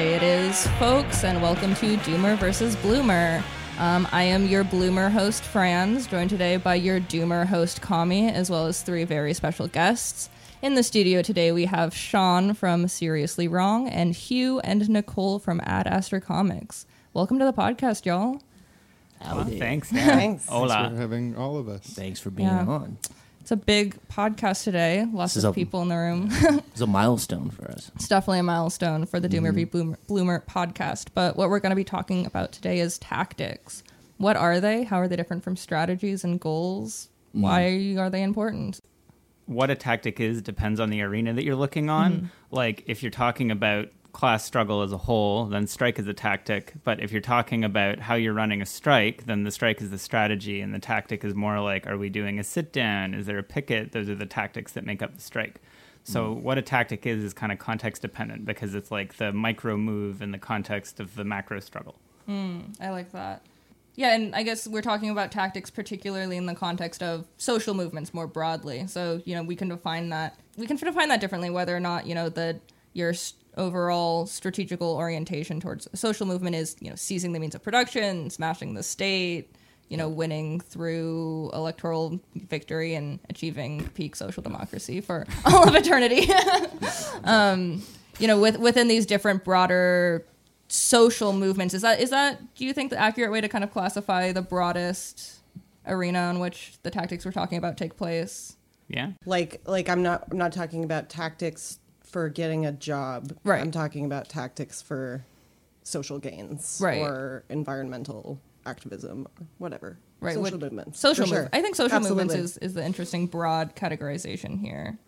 afternoon, morning, or whatever time of day it is, folks, and welcome to Doomer versus Bloomer. Um, I am your Bloomer host, Franz, joined today by your Doomer host, Kami, as well as three very special guests. In the studio today, we have Sean from Seriously Wrong and Hugh and Nicole from Ad Astra Comics. Welcome to the podcast, y'all. Howdy. Thanks. Thanks. Thanks for Hola. having all of us. Thanks for being Yeah. on. It's a big podcast today. Lots of a- people in the room. It's a milestone for us. it's definitely a milestone for the Doomer mm-hmm. v. Bloomer, Bloomer podcast. But what we're going to be talking about today is tactics. What are they? How are they different from strategies and goals? Mm-hmm. Why are they important? What a tactic is depends on the arena that you're looking on. Mm-hmm. Like if you're talking about class struggle as a whole, then strike is a tactic. But if you're talking about how you're running a strike, then the strike is the strategy, and the tactic is more like are we doing a sit down? Is there a picket? Those are the tactics that make up the strike. So hmm. what a tactic is is kind of context dependent because it's like the micro move in the context of the macro struggle. Hmm, I like that. Yeah, and I guess we're talking about tactics particularly in the context of social movements more broadly. So, you know, we can define that we can define that differently whether or not, you know, the your overall strategical orientation towards social movement is, you know, seizing the means of production, smashing the state, you know, winning through electoral victory and achieving peak social democracy for all of eternity. um, you know, with, within these different broader social movements, is that is that do you think the accurate way to kind of classify the broadest arena on which the tactics we're talking about take place? Yeah. like like i'm not i'm not talking about tactics for getting a job Right. i'm talking about tactics for social gains Right. or environmental activism or whatever Right, social with- movements Social for sure. movements. I think social Absolutely. movements is, is the interesting broad categorization here.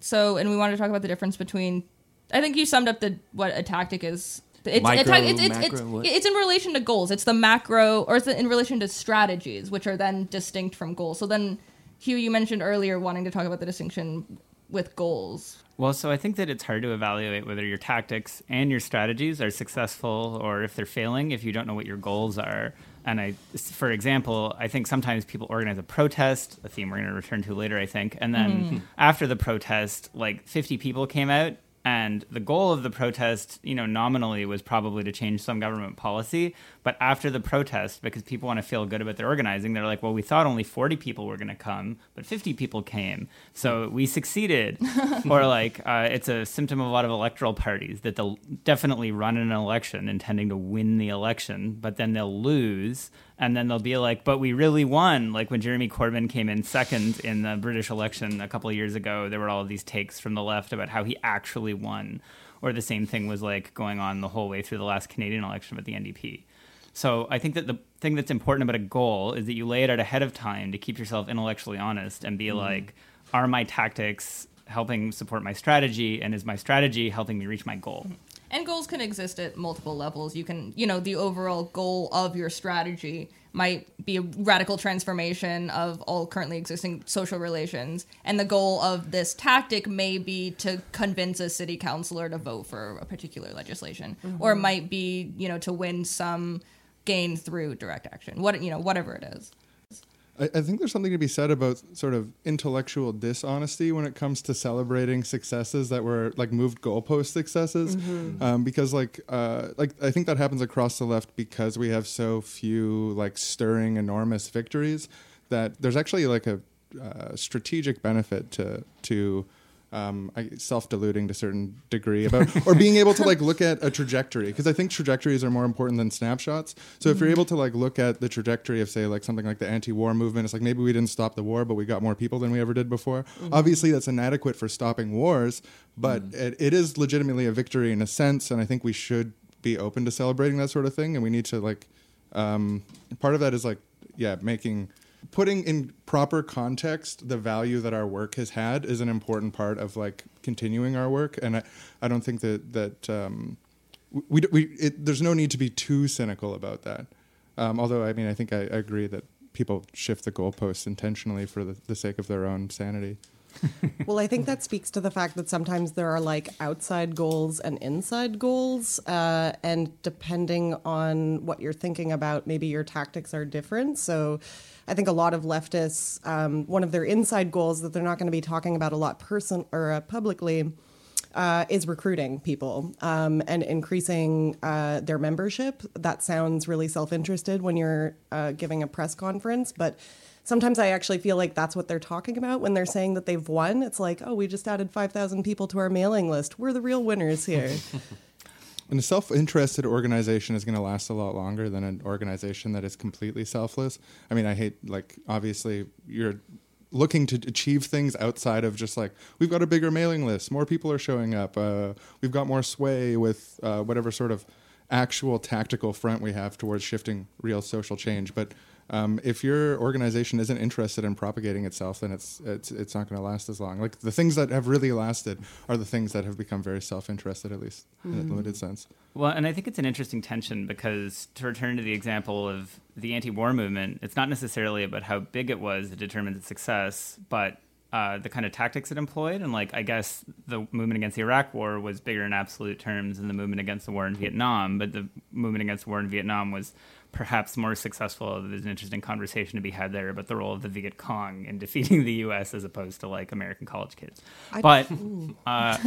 So, and we wanted to talk about the difference between. I think you summed up the what a tactic is. It's, Micro, it's, it's, it's, macro, it's, what? it's in relation to goals. It's the macro, or it's in relation to strategies, which are then distinct from goals. So then, Hugh, you mentioned earlier wanting to talk about the distinction with goals. Well, so I think that it's hard to evaluate whether your tactics and your strategies are successful or if they're failing if you don't know what your goals are. And I, for example, I think sometimes people organize a protest, a theme we're going to return to later, I think. And then mm-hmm. after the protest, like 50 people came out. And the goal of the protest, you know, nominally was probably to change some government policy. But after the protest, because people want to feel good about their organizing, they're like, well, we thought only 40 people were going to come, but 50 people came. So we succeeded. or like, uh, it's a symptom of a lot of electoral parties that they'll definitely run an election intending to win the election, but then they'll lose. And then they'll be like, but we really won. Like when Jeremy Corbyn came in second in the British election a couple of years ago, there were all of these takes from the left about how he actually won. Or the same thing was like going on the whole way through the last Canadian election with the NDP. So I think that the thing that's important about a goal is that you lay it out ahead of time to keep yourself intellectually honest and be mm-hmm. like, are my tactics helping support my strategy? And is my strategy helping me reach my goal? And goals can exist at multiple levels. You can, you know, the overall goal of your strategy might be a radical transformation of all currently existing social relations. And the goal of this tactic may be to convince a city councilor to vote for a particular legislation, or it might be, you know, to win some gain through direct action. What, you know, whatever it is. I, I think there's something to be said about sort of intellectual dishonesty when it comes to celebrating successes that were like moved goalpost successes, um, because like uh, like I think that happens across the left because we have so few like stirring enormous victories that there's actually like a uh, strategic benefit to to um, self-deluding to a certain degree about or being able to like look at a trajectory because I think trajectories are more important than snapshots. So if you're able to like look at the trajectory of say like something like the anti-war movement, it's like maybe we didn't stop the war, but we got more people than we ever did before. Obviously, that's inadequate for stopping wars, but it, it is legitimately a victory in a sense, and I think we should be open to celebrating that sort of thing, and we need to like um, part of that is like yeah making putting in proper context the value that our work has had is an important part of like continuing our work. And i, I don't think that that um, we, we it, there's no need to be too cynical about that. Um, although i mean i think I, I agree that people shift the goalposts intentionally for the, the sake of their own sanity. Well, I think that speaks to the fact that sometimes there are like outside goals and inside goals, uh, and depending on what you're thinking about, maybe your tactics are different. So, I think a lot of leftists, um, one of their inside goals that they're not going to be talking about a lot person or uh, publicly. uh, is recruiting people um, and increasing uh, their membership. That sounds really self interested when you're uh, giving a press conference, but sometimes I actually feel like that's what they're talking about when they're saying that they've won. It's like, oh, we just added 5,000 people to our mailing list. We're the real winners here. And a self-interested organization is going to last a lot longer than an organization that is completely selfless. I mean, I hate like obviously you're looking to achieve things outside of just like we've got a bigger mailing list, more people are showing up, uh, we've got more sway with uh, whatever sort of actual tactical front we have towards shifting real social change. But um, if your organization isn't interested in propagating itself, then it's it's it's not going to last as long. Like the things that have really lasted are the things that have become very self-interested, at least in a limited sense. Well, and I think it's an interesting tension because to return to the example of the anti-war movement, it's not necessarily about how big it was that determined its success, but uh, the kind of tactics it employed. And like, I guess the movement against the Iraq War was bigger in absolute terms than the movement against the war in Vietnam, but the movement against the war in Vietnam was perhaps more successful. There's an interesting conversation to be had there about the role of the Viet Cong in defeating the U.S. as opposed to like American college kids. but uh,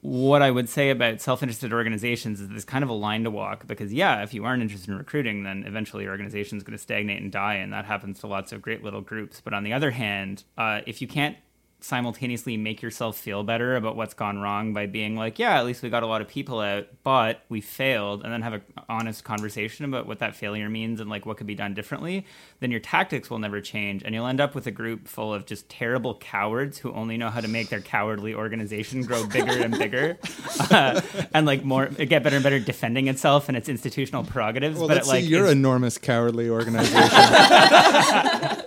what I would say about self-interested organizations is there's kind of a line to walk because yeah, if you aren't interested in recruiting, then eventually your organization is going to stagnate and die, and that happens to lots of great little groups. But on the other hand, uh, if you can't simultaneously make yourself feel better about what's gone wrong by being like, yeah, at least we got a lot of people out, but we failed, and then have an honest conversation about what that failure means and like what could be done differently, then your tactics will never change, and you'll end up with a group full of just terrible cowards who only know how to make their cowardly organization grow bigger and bigger, uh, and like more get better and better defending itself and its institutional prerogatives. Well, but it, like your enormous cowardly organization.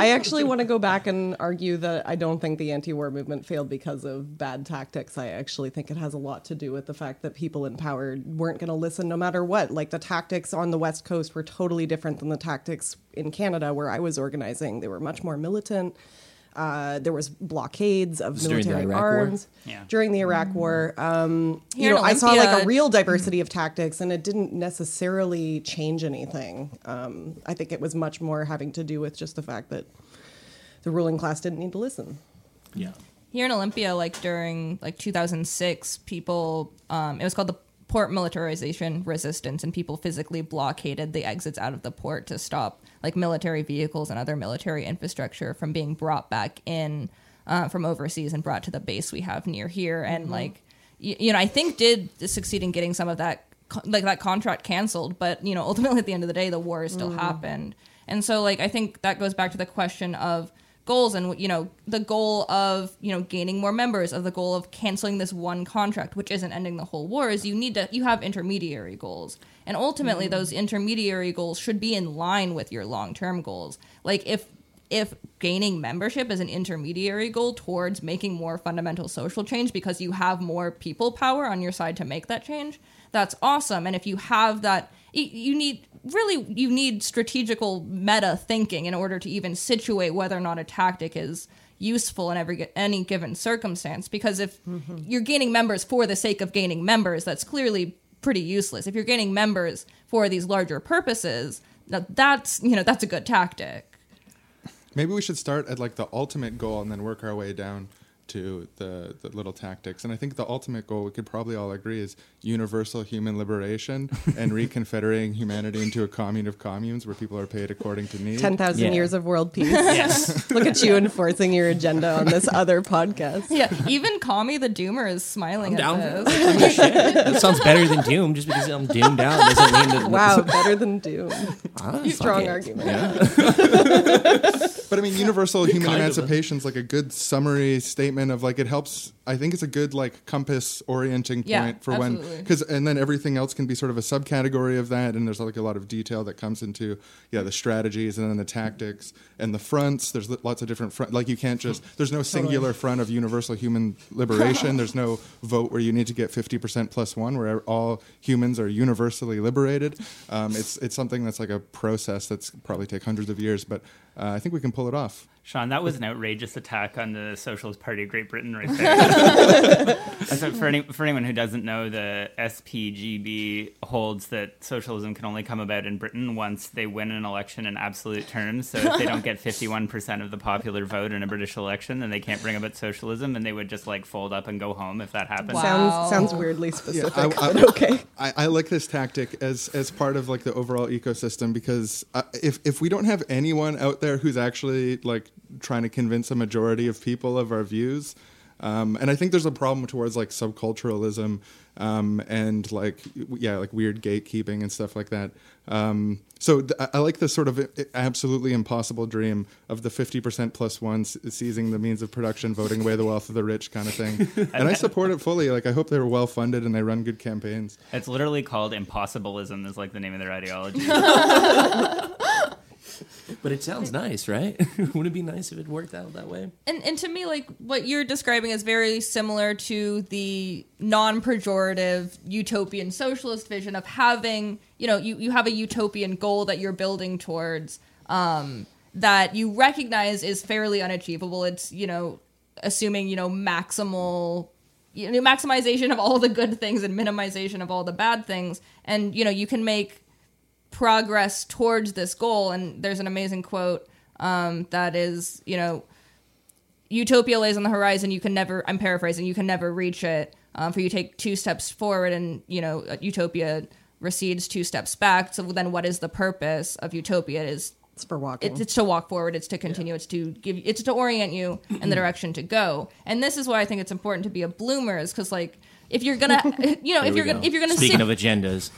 I actually want to go back and argue that I don't think the anti war movement failed because of bad tactics. I actually think it has a lot to do with the fact that people in power weren't going to listen no matter what. Like the tactics on the West Coast were totally different than the tactics in Canada where I was organizing. They were much more militant. Uh, there was blockades of This during military arms Yeah. during the Iraq War. Um, you Here in know, I saw like a real diversity of tactics, and it didn't necessarily change anything. Um, I think it was much more having to do with just the fact that the ruling class didn't need to listen. Yeah. Here in Olympia, like during like 2006, people um, it was called the port militarization resistance, and people physically blockaded the exits out of the port to stop like military vehicles and other military infrastructure from being brought back in uh, from overseas and brought to the base we have near here. And like y- you know, I think did succeed in getting some of that like that contract canceled, but you know, ultimately at the end of the day, the war still happened. And so like I think that goes back to the question of goals and you know the goal of you know gaining more members of the goal of canceling this one contract which isn't ending the whole war is you need to you have intermediary goals. And ultimately mm. those intermediary goals should be in line with your long-term goals. Like if if gaining membership is an intermediary goal towards making more fundamental social change because you have more people power on your side to make that change that's awesome. And if you have that you need really you need strategical meta thinking in order to even situate whether or not a tactic is useful in every any given circumstance. Because if mm-hmm. you're gaining members for the sake of gaining members that's clearly pretty useless. If you're gaining members for these larger purposes now that's you know that's a good tactic. Maybe we should start at like the ultimate goal and then work our way down to the, the little tactics. And I think the ultimate goal we could probably all agree is universal human liberation and reconfederating humanity into a commune of communes where people are paid according to need. 10,000 Yeah. years of world peace. yes. Look at you enforcing your agenda on this other podcast. yeah even Kami the doomer is smiling I'm at down. this I shit. That sounds better than Doom. Just because I'm doomed out doesn't mean that. Wow, better than Doom. Ah, fuck Strong it. argument. Yeah. But I mean, universal human Kind emancipation is like a good summary statement of like it helps. I think it's a good like compass orienting point Yeah, for when because and then everything else can be sort of a subcategory of that, and there's like a lot of detail that comes into yeah the strategies and then the tactics and the fronts. There's lots of different front. Like you can't just there's no singular front of universal human liberation. there's no vote where you need to get 50% plus one where all humans are universally liberated. Um, it's it's something that's like a process that's probably take hundreds of years, but Uh, I think we can pull it off. Sean, that was an outrageous attack on the Socialist Party of Great Britain right there. so for, any, for anyone who doesn't know, the SPGB holds that socialism can only come about in Britain once they win an election in absolute terms. So if they don't get 51% of the popular vote in a British election, then they can't bring about socialism and they would just like fold up and go home if that happened. Wow. Sounds sounds weirdly specific, I- I- but okay. I, I like this tactic as as part of like the overall ecosystem because uh, if if we don't have anyone out there who's actually like trying to convince a majority of people of our views, um, and I think there's a problem towards like subculturalism um, and like yeah like weird gatekeeping and stuff like that. Um, so th- I- I like the sort of absolutely impossible dream of the 50% plus one s- seizing the means of production, voting away the wealth of the rich kind of thing. And I support it fully. Like I hope they're well funded and they run good campaigns. It's literally called impossibilism is like the name of their ideology. But it sounds nice, right? Wouldn't it be nice if it worked out that way? And and to me, like what you're describing is very similar to the non-pejorative utopian socialist vision of having, you know, you, you have a utopian goal that you're building towards um, that you recognize is fairly unachievable. It's you know, assuming you know maximal you know, maximization of all the good things and minimization of all the bad things, and you know, you can make progress towards this goal. And there's an amazing quote um, that is, you know, utopia lays on the horizon. You can never, I'm paraphrasing, you can never reach it. Um, for you take two steps forward and, you know, utopia recedes two steps back. So then what is the purpose of utopia? It is It's for walking. it's, it's to walk forward it's to continue it's to give it's to orient you in the direction to go and this is why i think it's important to be a bloomer is because like if you're gonna you know There if you're go. gonna if you're gonna Speaking sit, of agendas,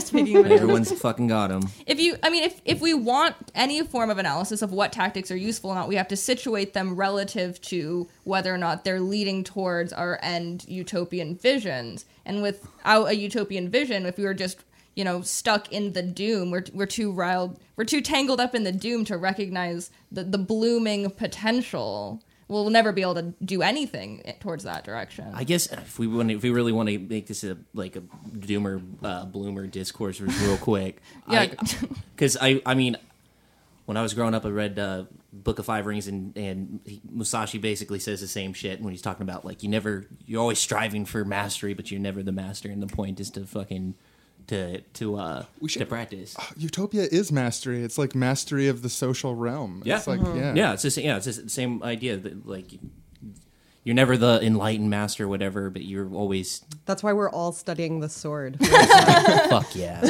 speaking of everyone's fucking got them. if you i mean if if we want any form of analysis of what tactics are useful or not we have to situate them relative to whether or not they're leading towards our end utopian visions and without a utopian vision if we were just you know stuck in the doom we're, we're too riled we're too tangled up in the doom to recognize the, the blooming potential we'll never be able to do anything towards that direction I guess if we want, if we really want to make this a like a doomer uh, bloomer discourse real quick, Yeah. because I, I mean, when I was growing up, I read uh, Book of Five Rings, and and he, Musashi basically says the same shit when he's talking about like you never, you're always striving for mastery, but you're never the master, and the point is to fucking to to uh We should- to practice. Utopia is mastery. It's like mastery of the social realm. Yeah. It's like yeah. Yeah, it's the same. Yeah, it's the same idea that like you're never the enlightened master, or whatever, but you're always That's why we're all studying the sword. Fuck yeah.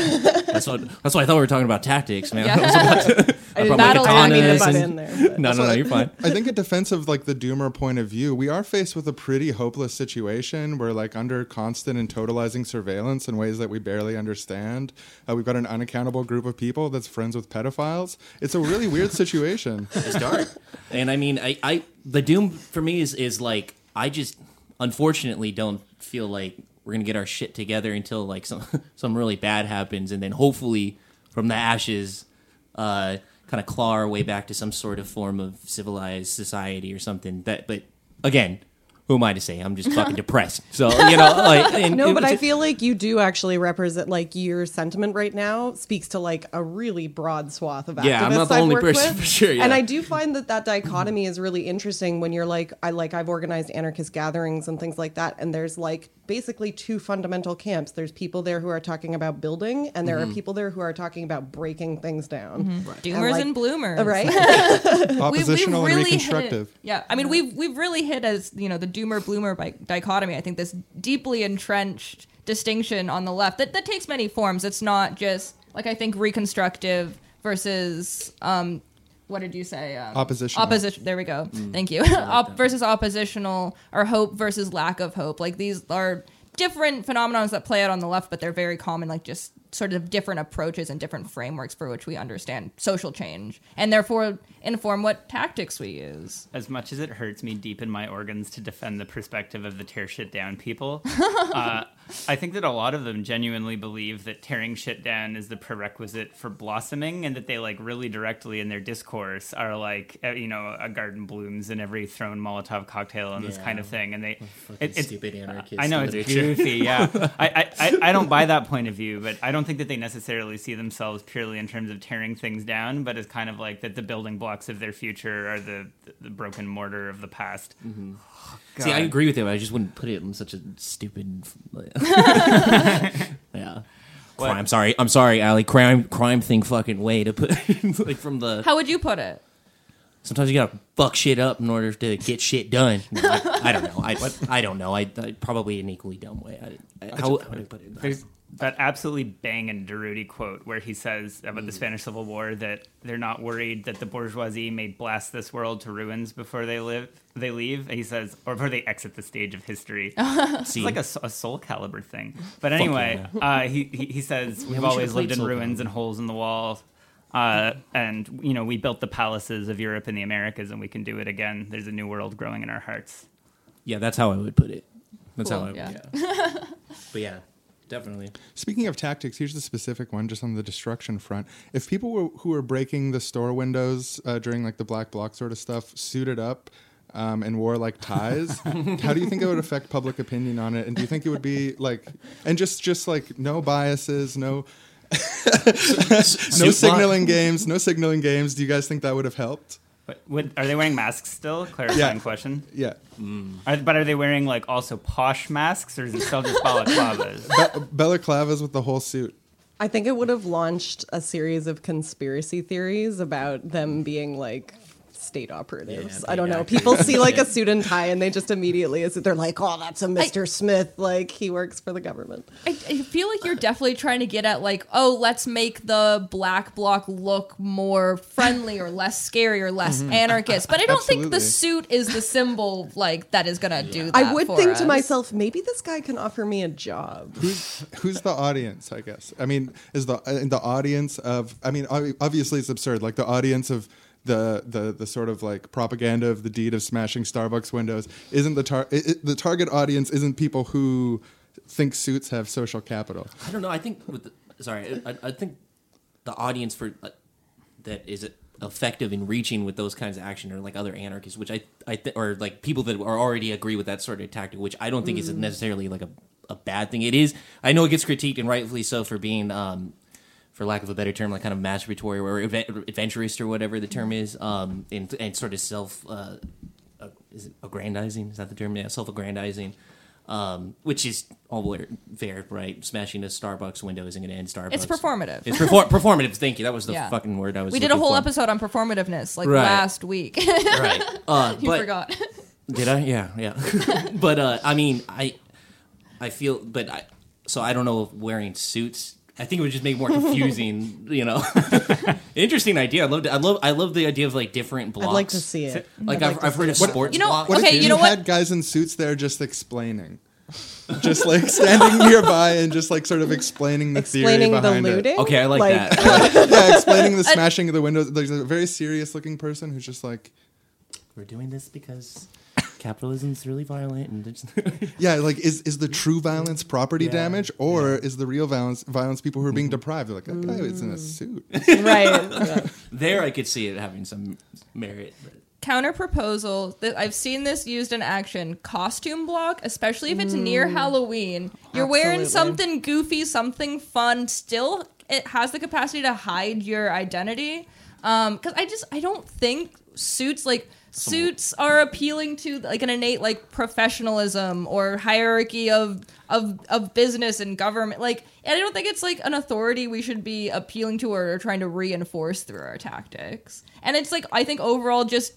That's what. That's why I thought we were talking about tactics, man. I was about to, I brought didn't my mean to katanas butt and- in there. but- No, no, no. You're fine. I think in defense of like the doomer point of view, we are faced with a pretty hopeless situation. We're like under constant and totalizing surveillance in ways that we barely understand. Uh, we've got an unaccountable group of people that's friends with pedophiles. It's a really weird situation. It's dark. And I mean, I, I, the doom for me is is like I just unfortunately don't feel like we're gonna get our shit together until like some some really bad happens, and then hopefully from the ashes, uh, kind of claw our way back to some sort of form of civilized society or something. That, but again. Who am I to say? I'm just fucking depressed. So you know, like and No, but was I just- feel like you do actually represent like your sentiment right now speaks to like a really broad swath of activists. Yeah, I'm not the I've only worked person with. for sure, yeah. And I do find that that dichotomy is really interesting when you're like, I like I've organized anarchist gatherings and things like that, and there's like basically two fundamental camps. There's people there who are talking about building, and there Mm-hmm. are people there who are talking about breaking things down. doomers like- and bloomers Right? Oppositional and hit it. reconstructive. Yeah, I mean we've we've really hit as you know the doomer bloomer bi- dichotomy. I think this deeply entrenched distinction on the left that that takes many forms. It's not just like I think reconstructive versus um what did you say? Um, Oppositional. Opposition. There we go. Thank you. Op- versus oppositional or hope versus lack of hope. Like these are different phenomenons that play out on the left, but they're very common. Like just sort of different approaches and different frameworks for which we understand social change, and therefore inform what tactics we use. as much as it hurts me deep in my organs to defend the perspective of the tear shit down people, uh, I think that a lot of them genuinely believe that tearing shit down is the prerequisite for blossoming, and that they like really directly in their discourse are like, uh, you know, a garden blooms in every thrown Molotov cocktail and this kind of thing. And they, Fucking stupid anarchist I know it's literature. goofy, yeah. I, I, I, I don't buy that point of view, but I don't think that they necessarily see themselves purely in terms of tearing things down, but as kind of like that the building blocks of their future are the the broken mortar of the past. Mm-hmm. See, I agree with him. I just wouldn't put it in such a stupid. yeah. What? Crime. Sorry, I'm sorry, Ali. Crime, crime thing, fucking way to put like from the. How would you put it? Sometimes you gotta fuck shit up in order to get shit done. I, I don't know. I, I don't know. I, I probably an equally dumb way. I, I, how, how would I put it? There's that absolutely banging Durruti quote where he says about the Spanish Civil War that they're not worried that the bourgeoisie may blast this world to ruins before they live they leave. He says, or before they exit the stage of history. It's See, like a, Soul Calibur thing. But anyway, uh, he, he he says we've we always lived in ruins Calibur. and holes in the wall. Uh, and you know we built the palaces of Europe and the Americas, and we can do it again. There's a new world growing in our hearts. yeah, that's how I would put it. That's how I would. yeah. Yeah. but yeah, definitely. Speaking of tactics, here's the specific one, just on the destruction front. If people were, who were breaking the store windows uh, during like the black bloc sort of stuff suited up um, and wore like ties, how do you think it would affect public opinion on it? And do you think it would be like, and just just like no biases, no no signaling games, no signaling games? Do you guys think that would have helped? But would, are they wearing masks still? Clarifying Yeah. question. Yeah, Are, but are they wearing like also posh masks, or is it still just balaclavas? Be- balaclavas with the whole suit. I think it would have launched a series of conspiracy theories about them being like state operatives. Yeah, I don't know. actors. People see like a suit and tie and they just immediately they're like, "Oh, that's a Mr. Smith. Like he works for the government." I, I feel like you're definitely trying to get at like, oh, let's make the black bloc look more friendly or less scary or less mm-hmm. anarchist. But I don't think the suit is the symbol like that is gonna do that. I would for think us. to myself, maybe this guy can offer me a job. who's who's the audience i guess i mean is the the audience of i mean obviously it's absurd like the audience of the the the sort of like propaganda of the deed of smashing starbucks windows isn't the tar- it, it- the target audience isn't people who think suits have social capital I don't know. I think with the, sorry, I, I think the audience for uh, that is effective in reaching with those kinds of action or like other anarchists, which I I th- or like people that are already agree with that sort of tactic, which I don't think is necessarily like a a bad thing. It is. I know it gets critiqued and rightfully so for being. um for lack of a better term, like kind of masturbatory or advent- adventurist or whatever the term is, um, and, and sort of self, uh, uh, is it aggrandizing? Is that the term? Yeah, self-aggrandizing, um, which is all fair, right? Smashing a Starbucks window isn't going to end Starbucks. It's performative. It's perfor- performative. Thank you. That was the Yeah. fucking word I was. we did a whole for. episode on performativeness like Right. last week. right? Uh, you but forgot. did I? Yeah, yeah. but uh, I mean, I, I feel, but I, so I don't know if wearing suits. I think it would just make it more confusing. you know, interesting idea. I love. I love. I love the idea of like different blocks. I'd like to see it. Like I'd I've, like to I've heard of see it. sports. You know- blocks. what Okay, if you you know what? had guys in suits there just explaining just like standing nearby and just like sort of explaining the Explaining theory the behind it. Okay, I like, that. yeah, explaining the smashing of the windows. There's a very serious looking person who's just like, We're doing this because capitalism's really violent and it's yeah, like is is the true violence property Yeah, damage or is the real violence violence people who are being deprived? They're like, that guy is in a Mm. suit. right. yeah. there. I could see it having some merit. But. Counter proposal that I've seen this used in action costume block, especially if it's near Halloween. You're wearing Mm. Something goofy, something fun. Still, it has the capacity to hide your identity. Because I just I don't think suits like suits are appealing to like an innate like professionalism or hierarchy of of of business and government. Like, and I don't think it's like an authority we should be appealing to or trying to reinforce through our tactics. And it's like I think overall just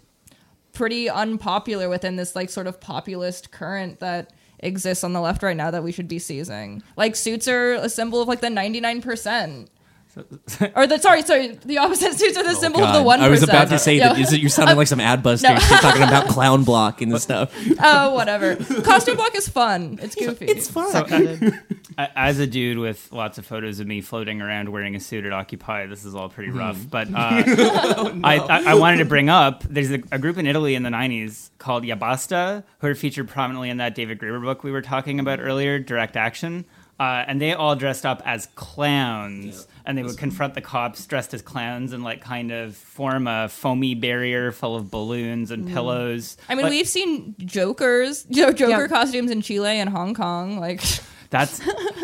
pretty unpopular within this like sort of populist current that exists on the left right now that we should be seizing. Like suits are a symbol of like the 99%. or the sorry, sorry, the opposite suits are the symbol of the one. I was about to say that is it- you're sounding like some ad buster No. You're talking about clown block and stuff. Oh, whatever. Costume block is fun. It's goofy. It's fun. Seconded. A- As a dude with lots of photos of me floating around wearing a suit at Occupy, this is all pretty rough. But uh, I, I, I wanted to bring up there's a, a group in Italy in the 90s called Ya Basta, who are featured prominently in that David Graeber book we were talking about earlier, Direct Action. Uh, and they all dressed up as clowns, and they would confront the cops dressed as clowns and like kind of form a foamy barrier full of balloons and mm. pillows. I mean, Like- we've seen Jokers, you know, Joker Yeah. costumes in Chile and Hong Kong. Like, That's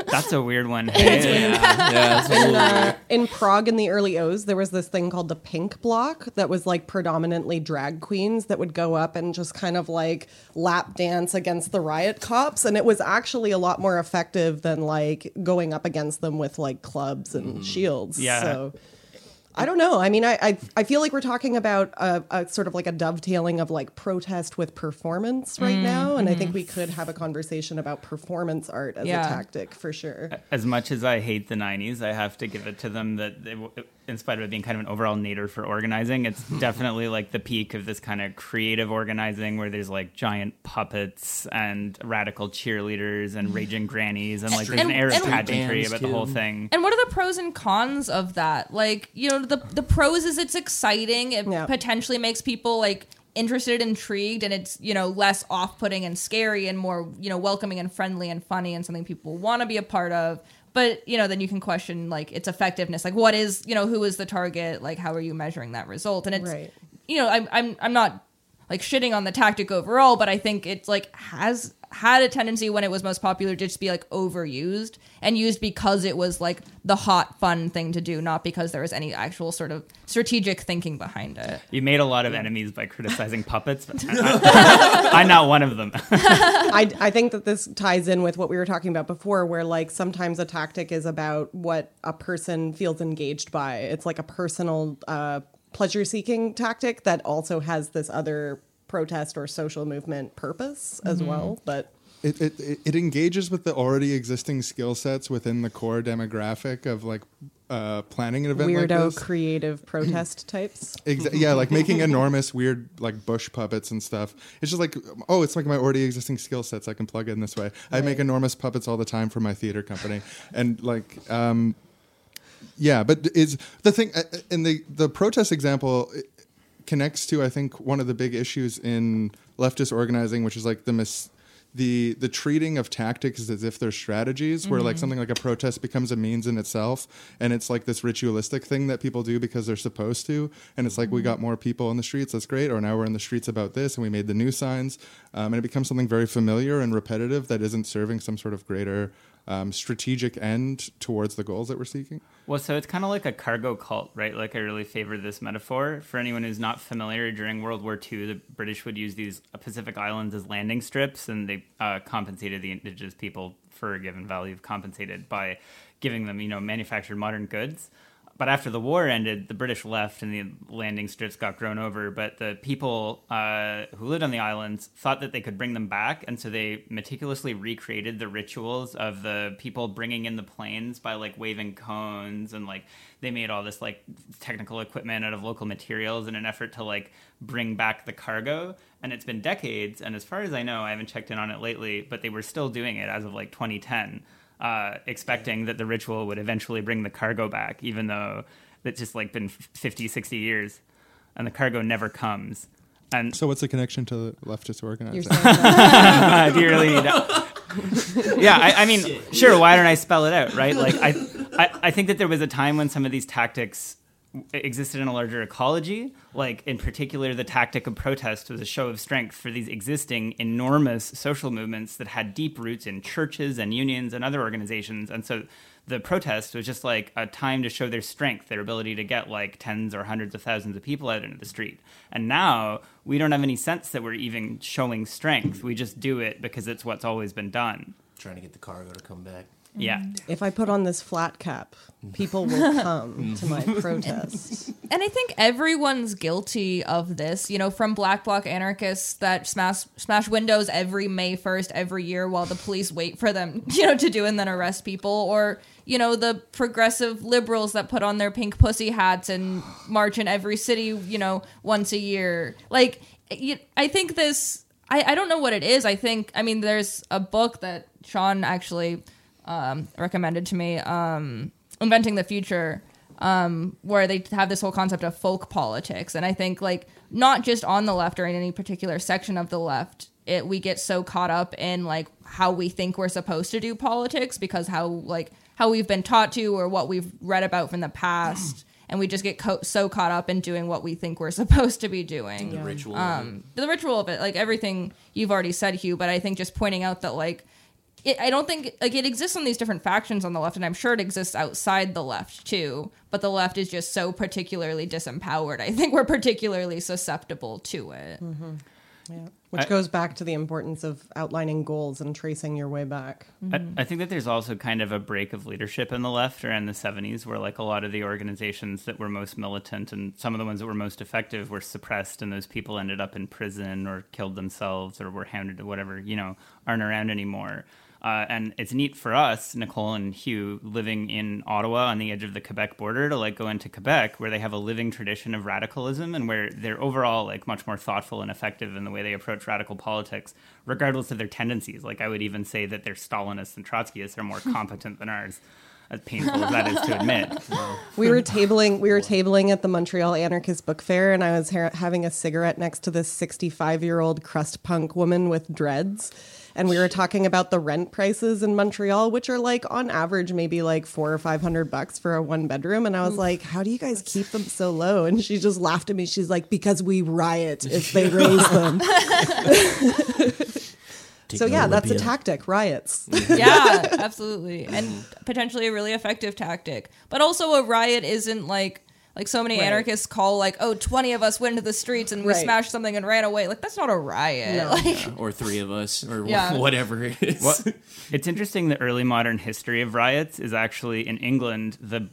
that's a weird one. Hey? yeah, it's a little uh, weird. in Prague in the early O's, there was this thing called the Pink Block that was like predominantly drag queens that would go up and just kind of like lap dance against the riot cops. And it was actually a lot more effective than like going up against them with like clubs and mm-hmm. shields. Yeah. So I don't know. I mean, I, I I feel like we're talking about a, a sort of like a dovetailing of like protest with performance right mm, now, and I think mm-hmm. we could have a conversation about performance art as Yeah. a tactic for sure. as much as I hate the 90s, I have to give it to them that they, in spite of it being kind of an overall nadir for organizing, it's definitely like the peak of this kind of creative organizing where there's like giant puppets and radical cheerleaders and raging mm. grannies and like there's an air of and- pageantry bands, about the whole thing. And what are the pros and cons of that? Like, you know, the the pros is it's exciting. It Yeah. potentially makes people like interested, intrigued, and it's you know less off-putting and scary, and more you know welcoming and friendly and funny, and something people want to be a part of. But you know, then you can question like its effectiveness. Like, what is you know who is the target? Like, how are you measuring that result? And it's Right. you know, I'm I'm I'm not like shitting on the tactic overall, but I think it's like has had a tendency when it was most popular to just be like overused and used because it was like the hot fun thing to do, not because there was any actual sort of strategic thinking behind it. You made a lot of enemies by criticizing puppets, but I, I'm not one of them. I, I think that this ties in with what we were talking about before, where like sometimes a tactic is about what a person feels engaged by. It's like a personal uh, pleasure seeking tactic that also has this other protest or social movement purpose as well. But it, it, it- engages with the already existing skill sets within the core demographic of like uh, planning an event like weirdo this. creative protest types. Exa- yeah, like making enormous weird like bush puppets and stuff. It's just like oh, it's like my already existing skill sets. I can plug in this way. I make enormous puppets all the time for my theater company, and like um, yeah. But is the thing uh, uh, in the the protest example connects to I think one of the big issues in leftist organizing, which is like the mis- the the treating of tactics as if they're strategies, where like something like a protest becomes a means in itself, and it's like this ritualistic thing that people do because they're supposed to, and it's like we got more people in the streets, that's great, or now we're in the streets about this, and we made the new signs, um, and it becomes something very familiar and repetitive that isn't serving some sort of greater um, strategic end towards the goals that we're seeking. Well, so it's kind of like a cargo cult, right? Like I really favor this metaphor. For anyone who's not familiar, during World War II, the British would use these Pacific islands as landing strips, and they uh, compensated the indigenous people for a given value of compensated by giving them, you know, manufactured modern goods. But after the war ended, the British left and the landing strips got grown over. But the people uh, who lived on the islands thought that they could bring them back. And so they meticulously recreated the rituals of the people bringing in the planes by like waving cones. And like they made all this like technical equipment out of local materials in an effort to like bring back the cargo. And it's been decades. And as far as I know, I haven't checked in on it lately, but they were still doing it as of like 2010 uh, expecting that the ritual would eventually bring the cargo back, even though it's just like been 50, 60 years, and the cargo never comes. And So, what's the connection to the leftist You're organizing? saying that. do you really yeah, I, I mean, sure. Why don't I spell it out, right? Like, I, I, I think that there was a time when some of these tactics existed in a larger ecology. Like, in particular, the tactic of protest was a show of strength for these existing enormous social movements that had deep roots in churches and unions and other organizations. And so the protest was just like a time to show their strength, their ability to get like tens or hundreds of thousands of people out into the street. And now we don't have any sense that we're even showing strength. We just do it because it's what's always been done. Trying to get the cargo to come back. Yeah. Mm. if I put on this flat cap, people will come to my mm-hmm. protest. And I think everyone's guilty of this, you know, from black bloc anarchists that smash smash windows every May 1st every year while the police wait for them, you know, to do and then arrest people or, you know, the progressive liberals that put on their pink pussy hats and march in every city, you know, once a year. Like I think this I, I don't know what it is. I think I mean there's a book that Sean actually um, recommended to me, um, Inventing the Future, um, where they have this whole concept of folk politics. And I think, like, not just on the left or in any particular section of the left, it we get so caught up in like how we think we're supposed to do politics because how like how we've been taught to or what we've read about from the past and we just get co- so caught up in doing what we think we're supposed to be doing The ritual. um, the ritual of it, like everything you've already said, Hugh. But I think just pointing out that like. It, I don't think like it exists on these different factions on the left, and I'm sure it exists outside the left too. But the left is just so particularly disempowered. I think we're particularly susceptible to it. Mm-hmm. Yeah. Which I- goes back to the importance of outlining goals and tracing your way back. I, mm-hmm. I think that there's also kind of a break of leadership in the left around the 70s where like a lot of the organizations that were most militant and some of the ones that were most effective were suppressed and those people ended up in prison or killed themselves or were hounded or whatever you know aren't around anymore uh, and it's neat for us, Nicole and Hugh, living in Ottawa on the edge of the Quebec border, to like go into Quebec, where they have a living tradition of radicalism, and where they're overall like much more thoughtful and effective in the way they approach radical politics, regardless of their tendencies. Like I would even say that their Stalinists and Trotskyists are more competent than ours. As painful as that is to admit. We were tabling. We were tabling at the Montreal Anarchist Book Fair, and I was ha- having a cigarette next to this sixty-five-year-old crust punk woman with dreads. And we were talking about the rent prices in Montreal, which are like on average maybe like four or five hundred bucks for a one bedroom. And I was like, "How do you guys keep them so low?" And she just laughed at me. She's like, "Because we riot if they raise them." so yeah, that's a tactic. Riots. yeah, absolutely, and potentially a really effective tactic. But also, a riot isn't like like so many Right. anarchists call like, oh, 20 of us went into the streets and we Right. smashed something and ran away. Like that's not a riot. No. Like, or three of us, or Yeah. whatever it is. What, it's interesting the early modern history of riots is actually in England the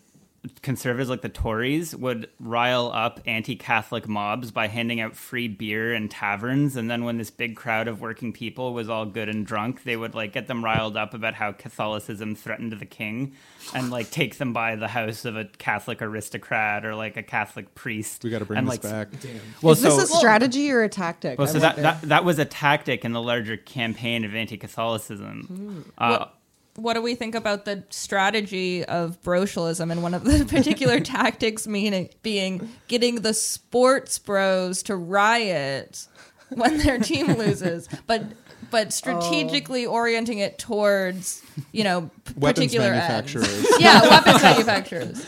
conservatives like the Tories would rile up anti-Catholic mobs by handing out free beer in taverns and then when this big crowd of working people was all good and drunk they would like get them riled up about how Catholicism threatened the king and like take them by the house of a Catholic aristocrat or like a Catholic priest We got to bring and, this like, back. Well, Is this a strategy or a tactic? well, I so that, that that was a tactic in the larger campaign of anti-Catholicism. Uh, what, what do we think about the strategy of brocialism and one of the particular tactics meaning being getting the sports bros to riot when their team loses, but but oh. strategically orienting it towards you know p- Weapons particular manufacturers. ends. yeah, weapons manufacturers.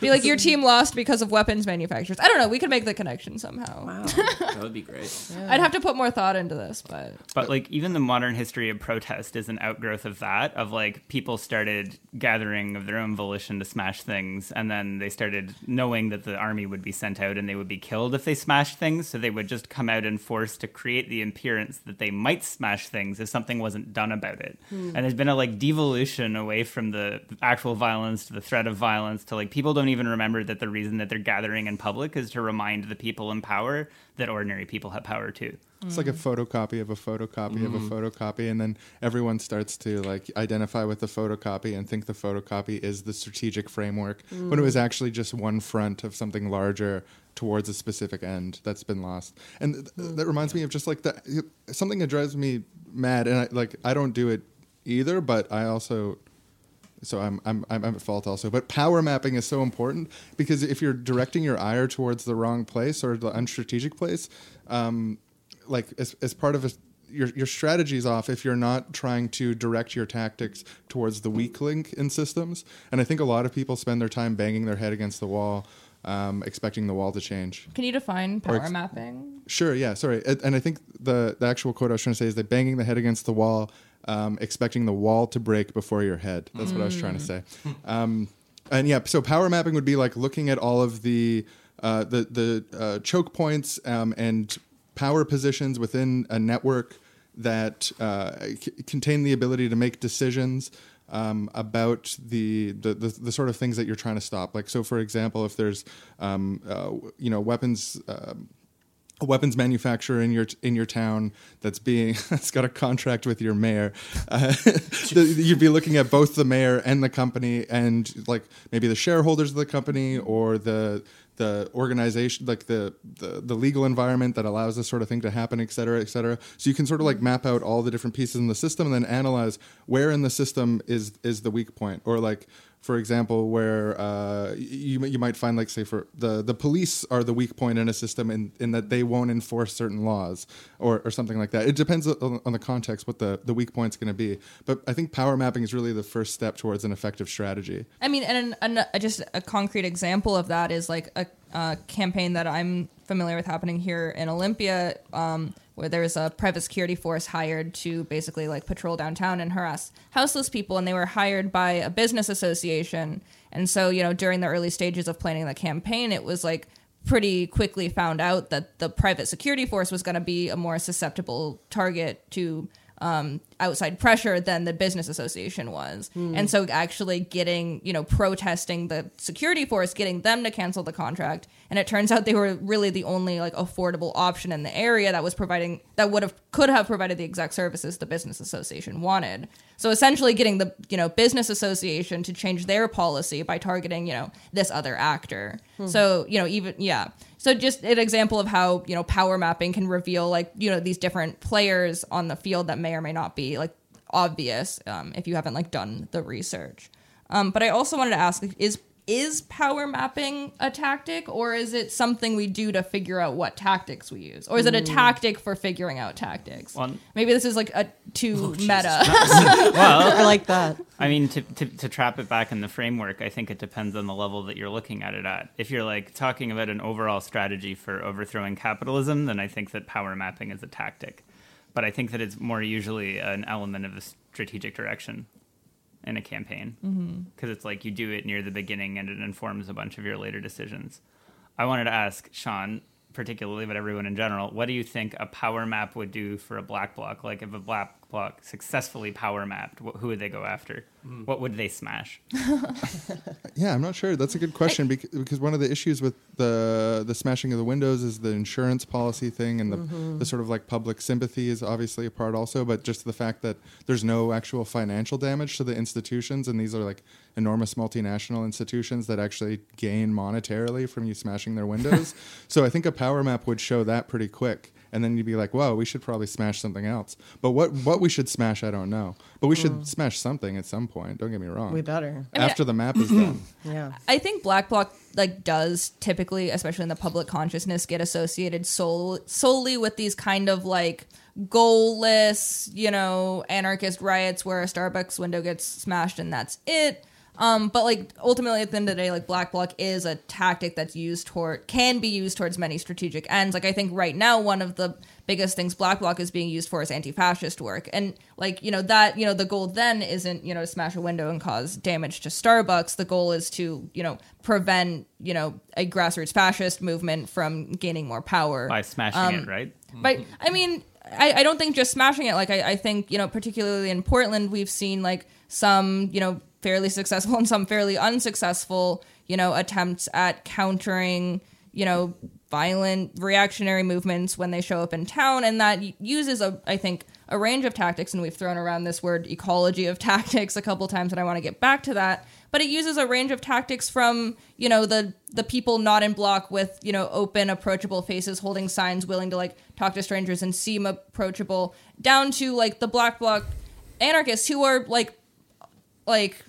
Be like your team lost because of weapons manufacturers. I don't know. We could make the connection somehow. that would be great. I'd have to put more thought into this, but But like even the modern history of protest is an outgrowth of that. Of like people started gathering of their own volition to smash things, and then they started knowing that the army would be sent out and they would be killed if they smashed things. So they would just come out in force to create the appearance that they might smash things if something wasn't done about it. Hmm. And there's been a like devolution away from the actual violence to the threat of violence to like people don't even remember that the reason that they're gathering in public is to remind the people in power that ordinary people have power too. It's like a photocopy of a photocopy of a mm-hmm. photocopy, and then everyone starts to like identify with the photocopy and think the photocopy is the strategic framework when it was mm. actually just one front of something larger towards a specific end that's been lost. And th- that reminds me of just like the something that drives me mad, and I, like I don't do it either, but I also so I'm, I'm I'm at fault also. But power mapping is so important because if you're directing your ire towards the wrong place or the unstrategic place, um, like as, as part of a, your your strategy's off if you're not trying to direct your tactics towards the weak link in systems. And I think a lot of people spend their time banging their head against the wall, um, expecting the wall to change. can you define power ex- mapping? Sure, yeah, sorry. And I think the, the actual quote I was trying to say is that banging the head against the wall, um, expecting the wall to break before your head. That's what I was trying to say. Um, and yeah, so power mapping would be like looking at all of the uh, the the uh, choke points um, and power positions within a network that uh, c- contain the ability to make decisions um, about the, the, the the sort of things that you're trying to stop. Like so, for example, if there's um, uh, you know weapons. Um, a weapons manufacturer in your in your town that's being that's got a contract with your mayor, uh, you'd be looking at both the mayor and the company, and like maybe the shareholders of the company or the the organization, like the, the the legal environment that allows this sort of thing to happen, et cetera, et cetera. So you can sort of like map out all the different pieces in the system and then analyze where in the system is is the weak point, or like for example, where uh, you you might find like say for the the police are the weak point in a system in, in that they won't enforce certain laws or, or something like that. It depends on, on the context what the the weak point's going to be. But I think power mapping is really the first step towards an effective strategy. I mean, and an, an, just a concrete example of that is like a, a, campaign that I'm familiar with happening here in Olympia. Um, where there was a private security force hired to basically like patrol downtown and harass houseless people and they were hired by a business association and so you know during the early stages of planning the campaign it was like pretty quickly found out that the private security force was going to be a more susceptible target to um, outside pressure than the business association was. Mm. And so actually getting, you know, protesting the security force, getting them to cancel the contract. And it turns out they were really the only like affordable option in the area that was providing that would have could have provided the exact services the business association wanted. So essentially getting the, you know, business association to change their policy by targeting, you know, this other actor. Mm. So, you know, even yeah. So just an example of how, you know, power mapping can reveal like, you know, these different players on the field that may or may not be like obvious um, if you haven't like done the research. Um, but I also wanted to ask is is power mapping a tactic or is it something we do to figure out what tactics we use? Or is it a hmm. tactic for figuring out tactics? Well, maybe this is like a too oh, meta. Well i like that. I mean to, to, to, trap it back in the framework i think it depends on the level that you're looking at it at. If you're like talking about an overall strategy for overthrowing capitalism then i think that power mapping is a tactic. But i think that it's more usually an element of the strategic direction in a campaign because mm-hmm. it's like you do it near the beginning and it informs a bunch of your later decisions. I wanted to ask Sean, particularly, but everyone in general, what do you think a power map would do for a black bloc? Like if a black bloc successfully power mapped, who would they go after? Mm. What would they smash? yeah, I'm not sure. That's a good question because one of the issues with the the smashing of the windows is the insurance policy thing and the, mm-hmm. the sort of like public sympathy is obviously a part also, but just the fact that there's no actual financial damage to the institutions and these are like enormous multinational institutions that actually gain monetarily from you smashing their windows. so I think a power map would show that pretty quick and then you'd be like, "Whoa, we should probably smash something else." But what what we should smash, I don't know. But we should mm. smash something at some point. Don't get me wrong. We better after the map is done. Yeah, I think Black Bloc like does typically, especially in the public consciousness, get associated sol- solely with these kind of like goalless, you know, anarchist riots where a Starbucks window gets smashed and that's it. Um, but like ultimately at the end of the day, like black bloc is a tactic that's used toward can be used towards many strategic ends. Like I think right now one of the biggest things black bloc is being used for is anti-fascist work. And like, you know, that, you know, the goal then isn't, you know, to smash a window and cause damage to Starbucks. The goal is to, you know, prevent, you know, a grassroots fascist movement from gaining more power. By smashing um, it, right? But I mean, I, I don't think just smashing it. Like I, I think, you know, particularly in Portland, we've seen like some, you know, fairly successful and some fairly unsuccessful, you know, attempts at countering, you know, violent reactionary movements when they show up in town. And that uses a I think a range of tactics. And we've thrown around this word ecology of tactics a couple times and I want to get back to that. But it uses a range of tactics from you know the the people not in block with you know open approachable faces holding signs willing to like talk to strangers and seem approachable down to like the black bloc anarchists who are like like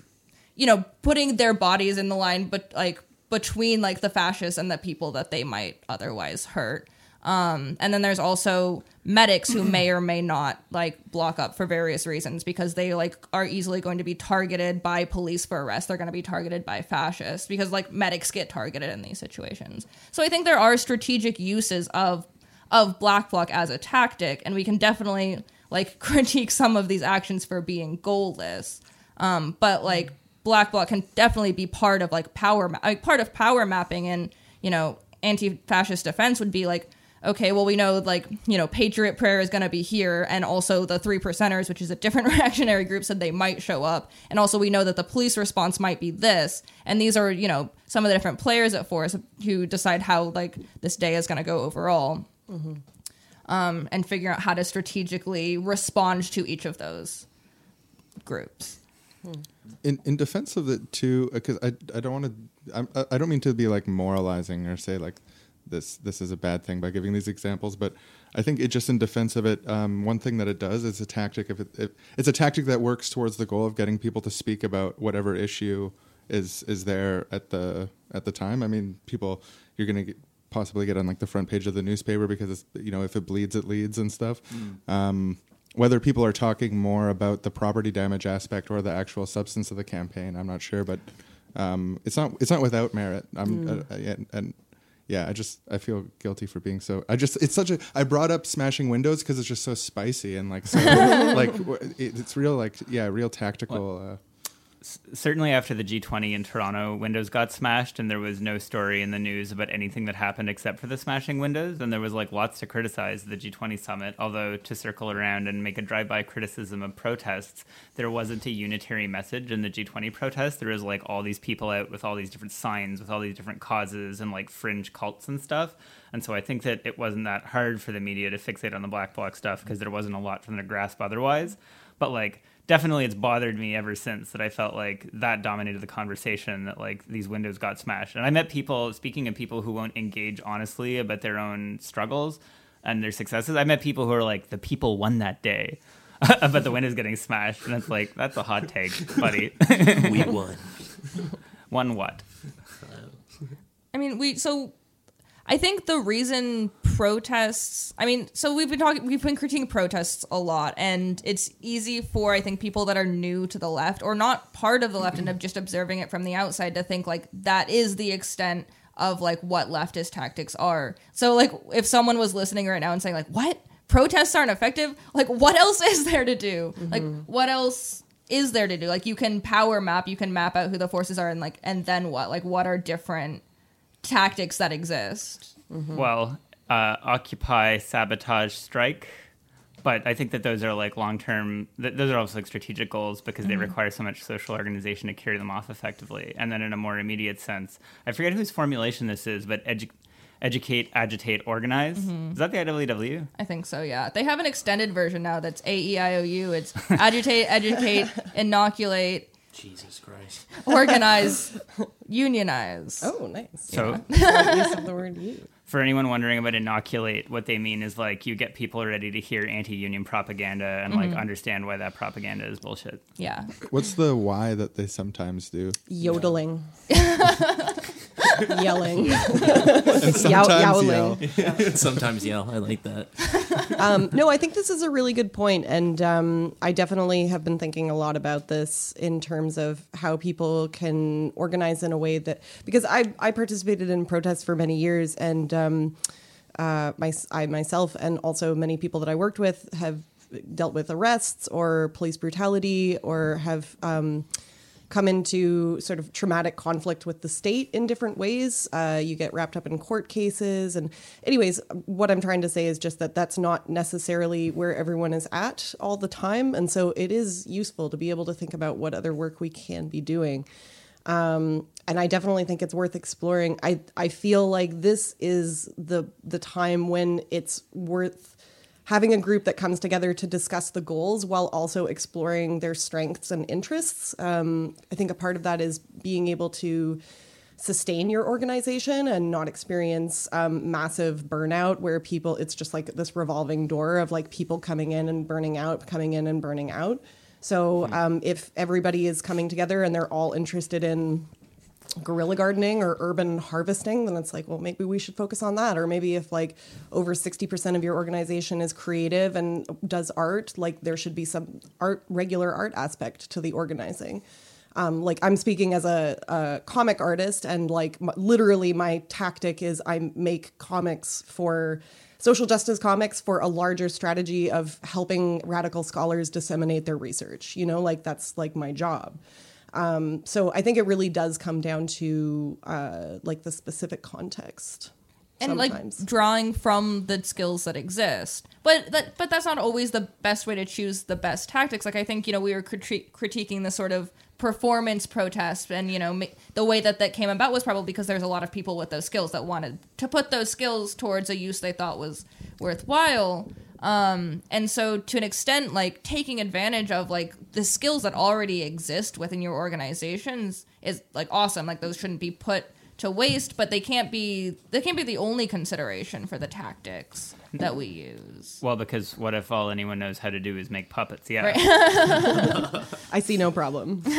you know, putting their bodies in the line, but like between like the fascists and the people that they might otherwise hurt. Um, and then there's also medics who may or may not like block up for various reasons because they like are easily going to be targeted by police for arrest. They're going to be targeted by fascists because like medics get targeted in these situations. So I think there are strategic uses of of black bloc as a tactic, and we can definitely like critique some of these actions for being goalless. Um, but like black bloc can definitely be part of like power like part of power mapping and you know anti-fascist defense would be like okay well we know like you know patriot prayer is going to be here and also the three percenters which is a different reactionary group said they might show up. And also we know that the police response might be this. And these are you know some of the different players at force who decide how like this day is going to go overall. Um, and figuring out how to strategically respond to each of those groups. In in defense of it too because i i don't want to I, I don't mean to be like moralizing or say like this this is a bad thing by giving these examples but i think it just in defense of it um, one thing that it does is a tactic if it, if it's a tactic that works towards the goal of getting people to speak about whatever issue is is there at the at the time. I mean people you're gonna possibly get on like the front page of the newspaper because it's you know if it bleeds it leads and stuff. Um, whether people are talking more about the property damage aspect or the actual substance of the campaign, I'm not sure, but um, it's not it's not without merit. I'm uh, uh, and, and yeah, I just I feel guilty for being so. I just it's such a. I brought up smashing windows because it's just so spicy and like so like it, it's real like yeah real tactical. Certainly after the G20 in Toronto, Windows got smashed, and there was no story in the news about anything that happened except for the smashing Windows. And there was like lots to criticize the G20 summit. Although to circle around and make a drive-by criticism of protests, there wasn't a unitary message in the G20 protest. There was like all these people out with all these different signs, with all these different causes and like fringe cults and stuff. And so I think that it wasn't that hard for the media to fixate on the black bloc stuff because there wasn't a lot for them to grasp otherwise. But like definitely it's bothered me ever since that I felt like that dominated the conversation that like these windows got smashed. And I met people speaking of people who won't engage honestly about their own struggles and their successes. I met people who are like the people won that day. but the windows getting smashed and it's like that's a hot take, buddy. we won. Won what? I mean, we so I think the reason protests, I mean, so we've been talking, we've been critiquing protests a lot, and it's easy for, I think, people that are new to the left or not part of the left and of just observing it from the outside to think like that is the extent of like what leftist tactics are. So, like, if someone was listening right now and saying, like, what? Protests aren't effective? Like, what else is there to do? Mm-hmm. Like, what else? is there to do like you can power map you can map out who the forces are and like and then what like what are different tactics that exist. Mm-hmm. Well, uh, occupy, sabotage, strike. But I think that those are like long term. Th- those are also like strategic goals because they mm-hmm. require so much social organization to carry them off effectively. And then in a more immediate sense, I forget whose formulation this is, but edu- educate, agitate, organize. Mm-hmm. Is that the IWW? I think so, yeah. They have an extended version now that's A E I O U. It's agitate, educate, inoculate, Jesus Christ. organize, unionize. Oh, nice. So Solid use of the word you. for anyone wondering about inoculate, what they mean is like you get people ready to hear anti-union propaganda and like mm-hmm. understand why that propaganda is bullshit. Yeah. what's the why that they sometimes do? Yodeling. Yelling. And sometimes yowling. yell. Sometimes yell. I like that. Um, no, I think this is a really good point, and um, I definitely have been thinking a lot about this in terms of how people can organize in a way that because I I participated in protests for many years, and um, uh, my I myself and also many people that I worked with have dealt with arrests or police brutality or have. Um, come into sort of traumatic conflict with the state in different ways. Uh, you get wrapped up in court cases. And, anyways, what I'm trying to say is just that that's not necessarily where everyone is at all the time. And so it is useful to be able to think about what other work we can be doing. Um, and I definitely think it's worth exploring. I, I feel like this is the the time when it's worth having a group that comes together to discuss the goals while also exploring their strengths and interests. Um, I think a part of that is being able to sustain your organization and not experience um, massive burnout where people it's just like this revolving door of like people coming in and burning out coming in and burning out so um, if everybody is coming together and they're all interested in guerrilla gardening or urban harvesting, then it's like, well, maybe we should focus on that. Or maybe if like over 60% of your organization is creative and does art, like there should be some art, regular art aspect to the organizing. Um, like I'm speaking as a, a comic artist, and like m- literally my tactic is I make comics for social justice comics for a larger strategy of helping radical scholars disseminate their research. You know, like that's like my job. Um, so I think it really does come down to uh, like the specific context. and sometimes. like drawing from the skills that exist. But that but that's not always the best way to choose the best tactics. Like I think you know we were criti- critiquing the sort of performance protest and you know ma- the way that that came about was probably because there's a lot of people with those skills that wanted to put those skills towards a use they thought was worthwhile um, and so to an extent like taking advantage of like the skills that already exist within your organizations is like awesome like those shouldn't be put to waste but they can't be they can't be the only consideration for the tactics that we use Well, because what if all anyone knows how to do is make puppets? Yeah. Right. I see no problem.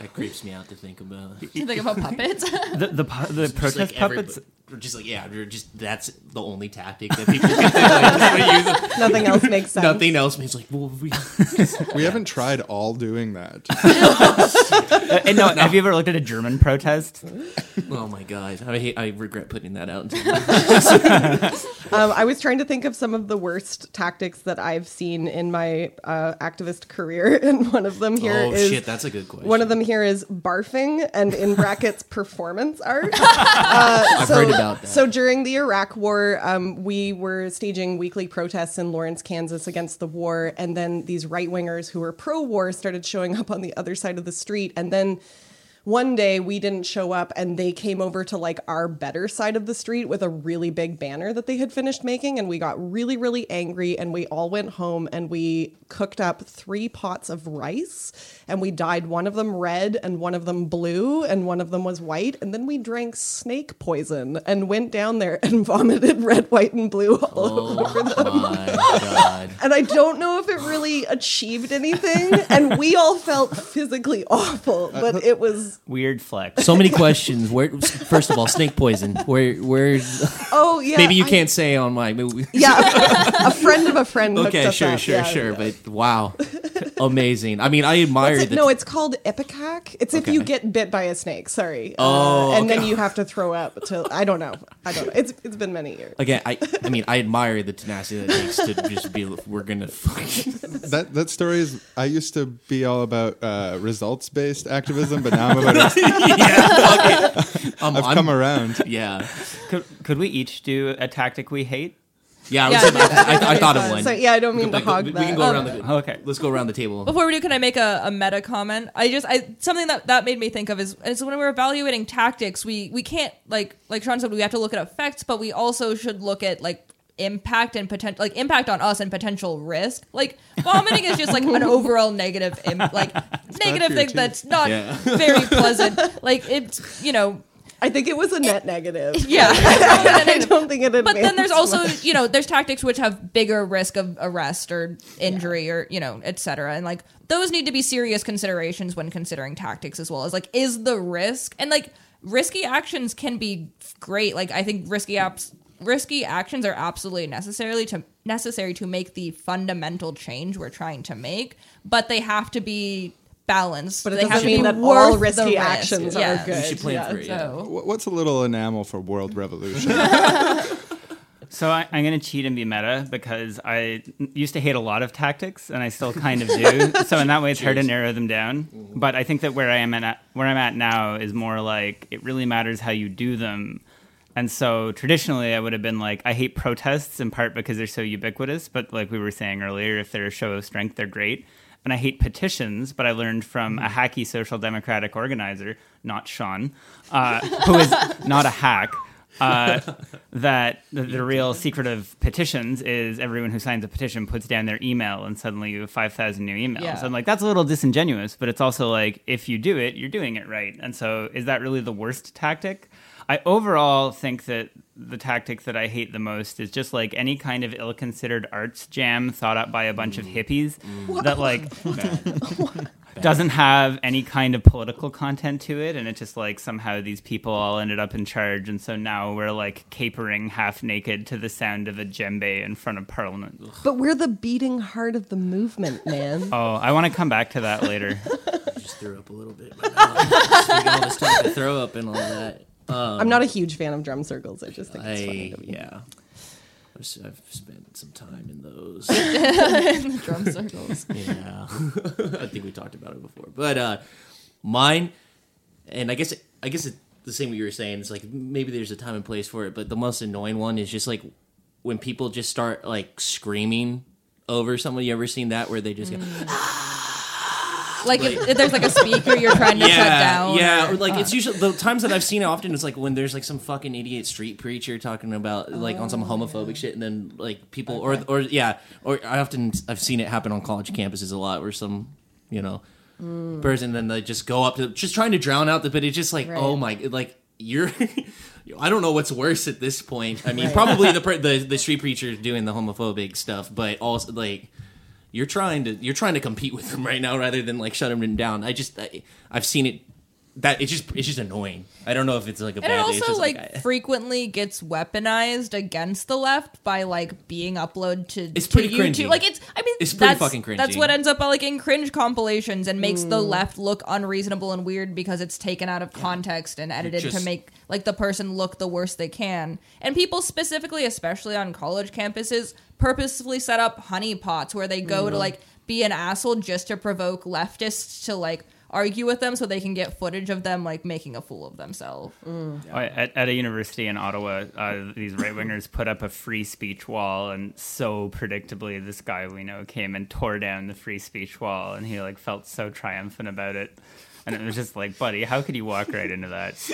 That creeps me out to think about. you think about puppets The the, pu- the protest like puppets. Everybody- just like yeah, they're just that's the only tactic that people can like, use. Nothing else makes sense. Nothing else means like well we We haven't tried all doing that. Uh, and no, have you ever looked at a German protest? oh my god I hate, I regret putting that out. Um, I was trying to think of some of the worst tactics that I've seen in my uh, activist career, and one of them here oh is shit, that's a good question. one of them here is barfing, and in brackets performance art. I've so, heard about that. So during the Iraq War, um, we were staging weekly protests in Lawrence, Kansas against the war, and then these right wingers who were pro-war started showing up on the other side of the street, and then. One day we didn't show up and they came over to like our better side of the street with a really big banner that they had finished making and we got really really angry and we all went home and we cooked up 3 pots of rice and we dyed one of them red and one of them blue and one of them was white and then we drank snake poison and went down there and vomited red white and blue all oh over them oh my god. and I don't know if it really achieved anything. And we all felt physically awful, uh, but it was Weird flex. So many questions. Where first of all, snake poison. Where where oh yeah. maybe you I- can't say on my movie. yeah, a friend of a friend. Okay, us sure, up. sure, Yeah, sure. yeah. But wow, amazing. I mean, I admire it? the No, it's called ipecac. It's if you get bit by a snake. Sorry. Oh, uh, and then you have to throw up. Till I don't know. I don't know. It's it's been many years. Again, I I mean, I admire the tenacity that it takes to just be. We're gonna. fuck- that that story is. I used to be all about uh, results based activism, but now I'm about. yeah, fuck it. Um, I've I'm- come around. Yeah, Could, could we each do a tactic we hate? yeah. I, was, I think I, I, thought of one. So yeah, I don't mean Like, to hog we that. can go Um, around the. Okay. Let's go around the table. Before we do, can I make a, a meta comment? I just I something that that made me think of is, is when we're evaluating tactics, we we can't like like Sean said, we have to look at effects, but we also should look at like impact and potential like impact on us and potential risk. Like vomiting is just like an overall negative Im- like negative thing teeth. that's not Yeah. very pleasant. Like it's you know I think it was a net negative. yeah. I don't think it. But then there's also, much. you know, there's tactics which have bigger risk of arrest or injury or, you know, etc. And like those need to be serious considerations when considering tactics as well as like, is the risk and like risky actions can be great. Like I think risky apps risky actions are absolutely necessarily to necessary to make the fundamental change we're trying to make, but they have to be balanced. But it they have doesn't to mean be that all the risky risk. actions Yes. are good. You should plan yeah. for it. Yeah. So What's a little enamel for world revolution? So I, I'm going to cheat and be meta because I used to hate a lot of tactics, and I still kind of do. so in that way, it's hard to narrow them down. Mm-hmm. But I think that where I am at where I'm at now is more like it really matters how you do them. And so traditionally, I would have been like, I hate protests in part because they're so ubiquitous. But like we were saying earlier, if they're a show of strength, they're great. And I hate petitions, but I learned from a hacky social democratic organizer, not Sean, uh, who is not a hack, uh, that the, the real secret of petitions is everyone who signs a petition puts down their email and suddenly you have 5,000 new emails. Yeah. I'm like, that's a little disingenuous, but it's also like, if you do it, you're doing it right. And so is that really the worst tactic? I overall think that the tactic that I hate the most is just like any kind of ill-considered arts jam thought up by a bunch of mm. hippies that like doesn't have any kind of political content to it and it just like somehow these people all ended up in charge and so now we're like capering half naked to the sound of a djembe in front of parliament But we're the beating heart of the movement, man. oh i want to come back to that later just threw up a little bit. Right now. Just all this time to throw up and all that. Um, I'm not a huge fan of drum circles. I just think it's funny. To me. yeah. I've spent some time in those. drum circles. Yeah, I think we talked about it before. But uh, mine, and I guess I guess it, the same what you were saying. It's like maybe there's a time and place for it, but the most annoying one is just like when people just start like screaming over someone. You ever seen that where they just go? Like if, if there's like a speaker you're trying to shut down. Yeah, or- like it's usually the times that I've seen it often is like when there's like some fucking idiot street preacher talking about like on some oh, homophobic shit, and then like people or or yeah, or I often I've seen it happen on college campuses a lot where some you know mm. person then they just go up to just trying to drown out the, but it's just like oh Right. oh my like you're. I don't know what's worse at this point. I mean, probably the, the the street preacher doing the homophobic stuff, but also like you're trying to you're trying to compete with them right now rather than like shut them down. I just I, I've seen it that it's just it's just annoying. I don't know if it's like a And it bad. it's also just like, I- frequently gets weaponized against the left by like being uploaded to It's to pretty YouTube. cringy. Like it's I mean It's pretty fucking cringy. That's what ends up like in cringe compilations and makes the hmm. left look unreasonable and weird because it's taken out of context and edited to make like the person look the worst they can. And people specifically, especially on college campuses, purposefully set up honeypots where they go to mm. like be an asshole just to provoke leftists to like argue with them so they can get footage of them like making a fool of themselves. At, at a university in Ottawa, uh, these right wingers put up a free speech wall, and so predictably, this guy we know came and tore down the free speech wall, and he like felt so triumphant about it. And it was just like, buddy, how could you walk right into that?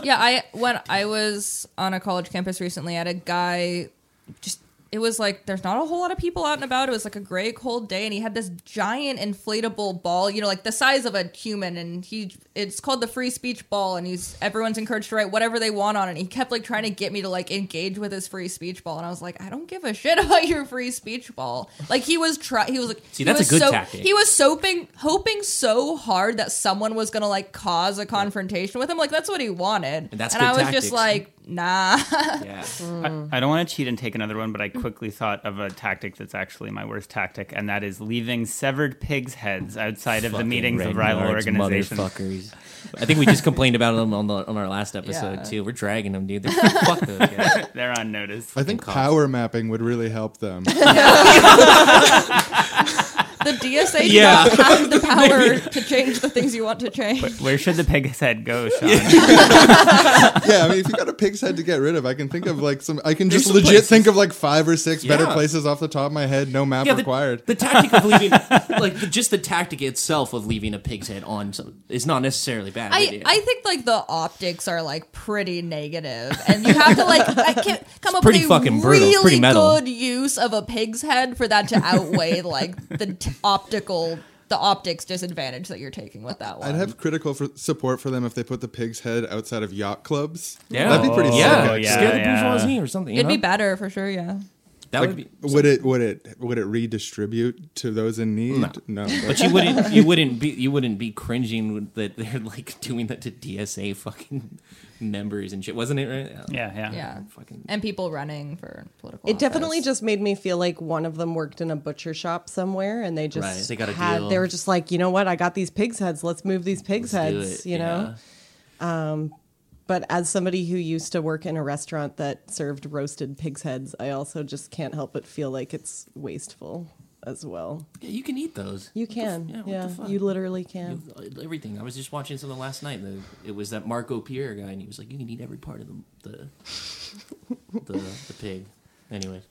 yeah, I when I was on a college campus recently, I had a guy just it was like there's not a whole lot of people out and about. It was like a gray cold day and he had this giant inflatable ball, you know, like the size of a human and he it's called the free speech ball and he's everyone's encouraged to write whatever they want on it. And he kept like trying to get me to like engage with his free speech ball and I was like, I don't give a shit about your free speech ball. Like he was try he was like See, he that's a was good so, tactic. He was soaping hoping so hard that someone was gonna like cause a confrontation with him. Like that's what he wanted. And that's and I was tactics. just like, nah. yeah. I, I don't want to cheat and take another one, but I quickly thought of a tactic that's actually my worst tactic, and that is leaving severed pigs' heads outside of the Fucking meetings of rival yards, organizations. Motherfuckers. I think we just complained about them on the on our last episode Yeah. too. We're dragging them, dude. They're, fuck those guys. They're on notice. I think power mapping would really help them. The DSA do Yeah. not have the power to change the things you want to change. Where should the pig's head go, Sean? yeah, I mean, if you got a pig's head to get rid of, I can think of like some. I can There's just some legit places- think of like five or six better places off the top of my head. No map Yeah, the, required. the tactic of leaving, like the, just the tactic itself of leaving a pig's head on, some, is not necessarily bad. I, idea. I think like the optics are like pretty negative, and you have to like I can't come up pretty with a fucking brutal. Really pretty metal. good use of a pig's head for that to outweigh like the t- optical the optics disadvantage that you're taking with that one. I'd have critical for support for them if they put the pig's head outside of yacht clubs. Yeah. that'd be pretty Oh, sick. yeah, actually. yeah. scare the bourgeoisie or something. It'd be better for sure. Yeah. That Like, would be. would it would it would it redistribute to those in need? No. no But you wouldn't. You wouldn't be. You wouldn't be cringing that they're like doing that to DSA fucking members and shit. Wasn't it right? Yeah, yeah. Yeah. Fucking. And people running for political. It definitely just made me feel like one of them worked in a butcher shop somewhere, and they just Right, they got a had. deal. They were just like, you know what? I got these pigs' heads. Let's move these pigs' Let's do heads. it, You know. yeah. Um, but as somebody who used to work in a restaurant that served roasted pigs' heads, I also just can't help but feel like it's wasteful as well. Yeah, you can eat those. You can, yeah, yeah, what the fuck? you literally can. You- Everything. I was just watching something last night. The, it was that Marco Pierre guy, and he was like, "You can eat every part of the the the, the pig." Anyway,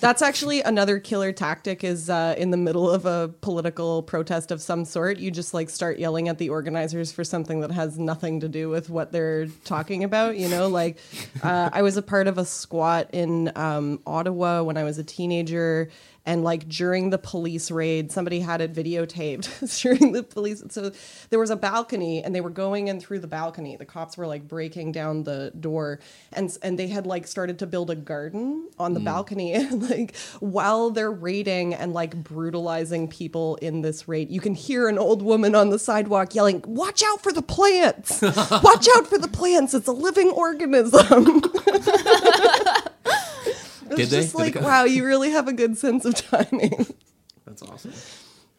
That's actually another killer tactic. Is uh, in the middle of a political protest of some sort, you just like start yelling at the organizers for something that has nothing to do with what they're talking about. You know, like uh, I was a part of a squat in um, Ottawa when I was a teenager. And like during the police raid, somebody had it videotaped during the police. So there was a balcony, and they were going in through the balcony. The cops were like breaking down the door, and and they had like started to build a garden on the mm. balcony. And like while they're raiding and like brutalizing people in this raid, you can hear an old woman on the sidewalk yelling, "Watch out for the plants! Watch out for the plants! It's a living organism." It's Did they? just Did they like, go- wow, you really have a good sense of timing. that's awesome.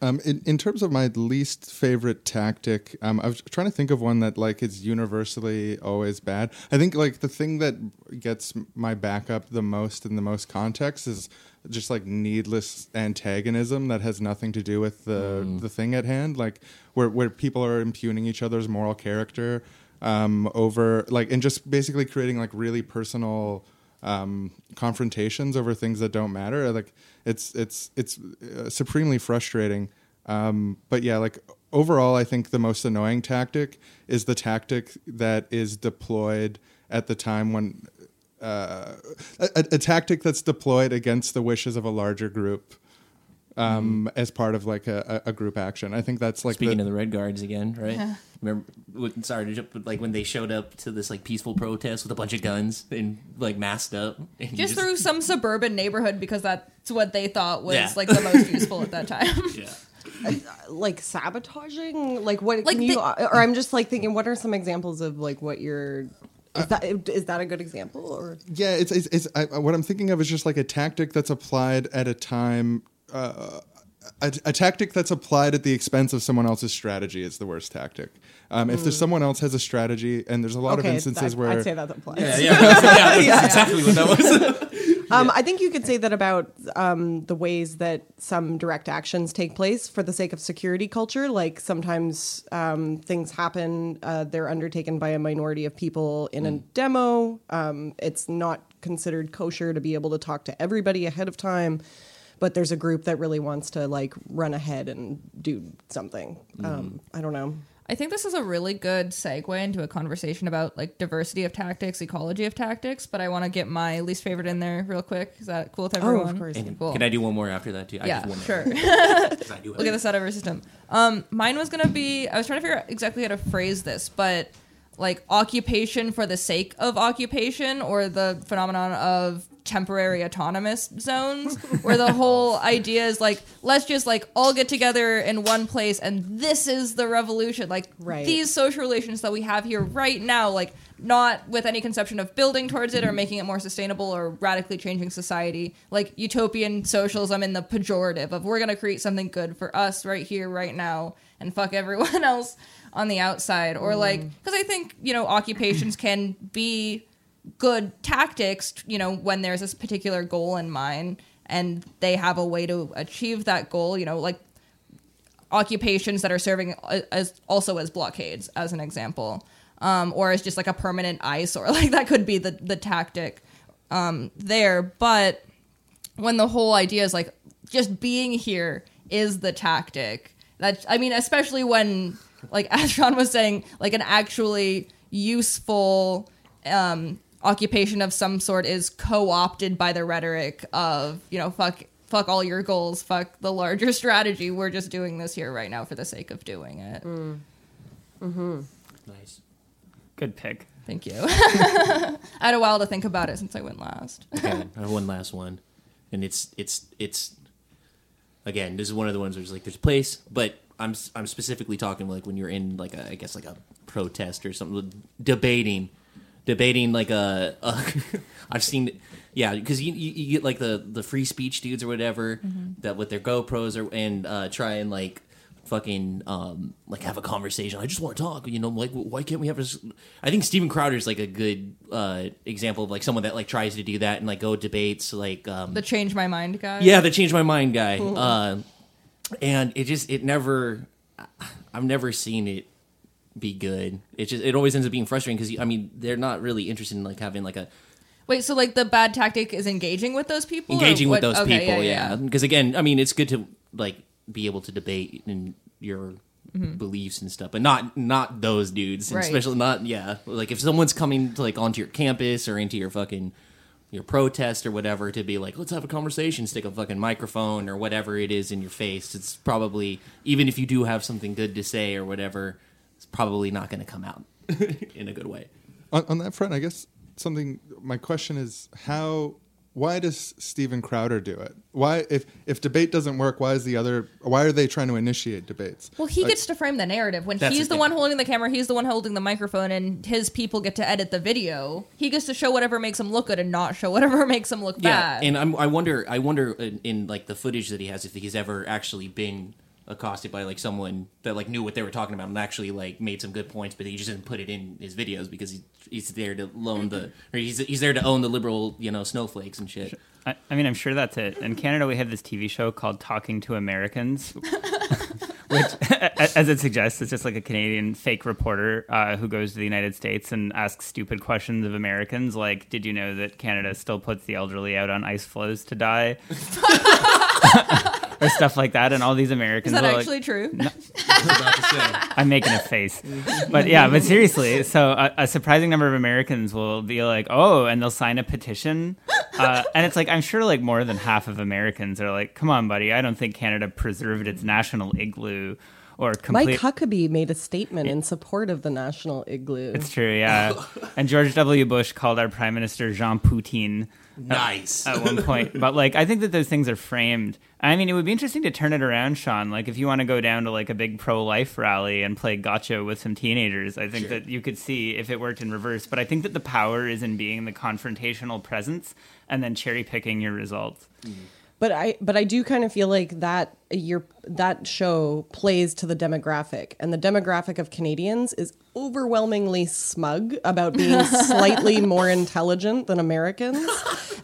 Um, in, in terms of my least favorite tactic, um, I was trying to think of one that like is universally always bad. I think like the thing that gets my back up the most in the most context is just like needless antagonism that has nothing to do with the the thing at hand. Like where where people are impugning each other's moral character um, over like and just basically creating like really personal um, confrontations over things that don't matter. Like it's it's it's uh, supremely frustrating. Um, but yeah, like overall, I think the most annoying tactic is the tactic that is deployed at the time when uh, a, a tactic that's deployed against the wishes of a larger group um, as part of like a, a a group action. I think that's like Speaking the, of the Red Guards again, right? Remember, when- sorry to jump, but, like when they showed up to this like peaceful protest with a bunch of guns and like masked up, and you just through some suburban neighborhood because that's what they thought was Yeah. like the most useful at that time. yeah. like sabotaging like what Like can you the- or i'm just like thinking what are some examples of like what you're is that is that a good example or Yeah, it's it's, it's I, what I'm thinking of is just like a tactic that's applied at a time. Uh, a, a tactic that's applied at the expense of someone else's strategy is the worst tactic. Um, If there's someone else has a strategy, and there's a lot okay of instances I'd, where i'd say that applies Yeah, yeah, that's, yeah, that's exactly what that was. Um, I think you could say that about um, the ways that some direct actions take place for the sake of security culture. Like sometimes um, things happen, uh, they're undertaken by a minority of people in a demo. Um, it's not considered kosher to be able to talk to everybody ahead of time. But there's a group that really wants to like run ahead and do something. Um, I don't know. I think this is a really good segue into a conversation about like diversity of tactics, ecology of tactics. But I want to get my least favorite in there real quick. Is that cool with everyone? Oh, of course. And Cool. Can I do one more after that too? I yeah, just wanna- sure. 'cause I Look at have- this out of our system. Um, mine was gonna be. I was trying to figure out exactly how to phrase this, but like occupation for the sake of occupation, or the phenomenon of temporary autonomous zones, where the whole idea is like, let's just like all get together in one place, and this is the revolution. Like Right. these social relations that we have here right now, like not with any conception of building towards it or making it more sustainable or radically changing society, like utopian socialism in the pejorative of we're going to create something good for us right here, right now, and fuck everyone else on the outside. Or like, mm. because I think, you know, occupations can be good tactics, you know, when there's this particular goal in mind and they have a way to achieve that goal, you know, like occupations that are serving as also as blockades as an example um, or as just like a permanent ice or like that could be the the tactic um, there. But when the whole idea is like just being here is the tactic that i mean especially when like as sean was saying like an actually useful um, occupation of some sort is co-opted by the rhetoric of you know fuck fuck all your goals fuck the larger strategy we're just doing this here right now for the sake of doing it Mm hmm. Nice. Good pick. thank you i had a while to think about it since i went last Okay, I have one last one, and it's it's it's again. This is one of the ones where it's like there's a place, but I'm I'm specifically talking like when you're in like a I guess like a protest or something, debating, debating like a. a I've seen, yeah, because you, you you get like the the free speech dudes or whatever that with their GoPros or and uh, try and like fucking um like have a conversation. I just want to talk. You know, like why can't we have this? I think Steven Crowder's like a good uh example of like someone that like tries to do that and like go debates like um the change my mind guy yeah the change my mind guy. Uh, and it just it never I've never seen it be good. It just it always ends up being frustrating because I mean they're not really interested in like having like a wait so like the bad tactic is engaging with those people engaging with those okay, people yeah. because again i mean it's good to like be able to debate in your mm-hmm. beliefs and stuff but not not those dudes Right. especially not yeah. Like if someone's coming to like onto your campus or into your fucking your protest or whatever to be like let's have a conversation stick a fucking microphone or whatever it is in your face it's probably even if you do have something good to say or whatever probably not going to come out in a good way on, on that front, I guess something. My question is how. Why does Steven Crowder do it? Why, if if debate doesn't work, why is the other? Why are they trying to initiate debates? Well, he Like, gets to frame the narrative. When he's the the one holding the camera, he's the one holding the microphone, and his people get to edit the video. He gets to show whatever makes him look good and not show whatever makes him look bad. Yeah, and I'm, I wonder, I wonder in, in like the footage that he has if he's ever actually been accosted by like someone that like knew what they were talking about and actually like made some good points, but he just didn't put it in his videos because he, he's there to loan the or he's he's there to own the liberal you know snowflakes and shit. I, I mean, I'm sure that's it. In Canada, we have this TV show called Talking to Americans, which, as it suggests, it's just like a Canadian fake reporter uh, who goes to the United States and asks stupid questions of Americans, like, "Did you know that Canada still puts the elderly out on ice floes to die?" or stuff like that, and all these Is Americans that will, like- actually true? I'm making a face. But yeah, but seriously, so a, a surprising number of Americans will be like, oh, and they'll sign a petition. Uh, and it's like, I'm sure like more than half of Americans are like, come on, buddy, I don't think Canada preserved its national igloo or Mike complete. Huckabee made a statement in support of the national igloo. It's true, yeah. and George W. Bush called our Prime Minister Jean Poutine Nice. at one point. But like, I think that those things are framed. I mean, it would be interesting to turn it around, Sean. Like, if you want to go down to like a big pro-life rally and play gotcha with some teenagers, I think that you could see if it worked in reverse. But I think that the power is in being the confrontational presence and then cherry picking your results. But I but I do kind of feel like that your that show plays to the demographic and the demographic of Canadians is overwhelmingly smug about being slightly more intelligent than Americans.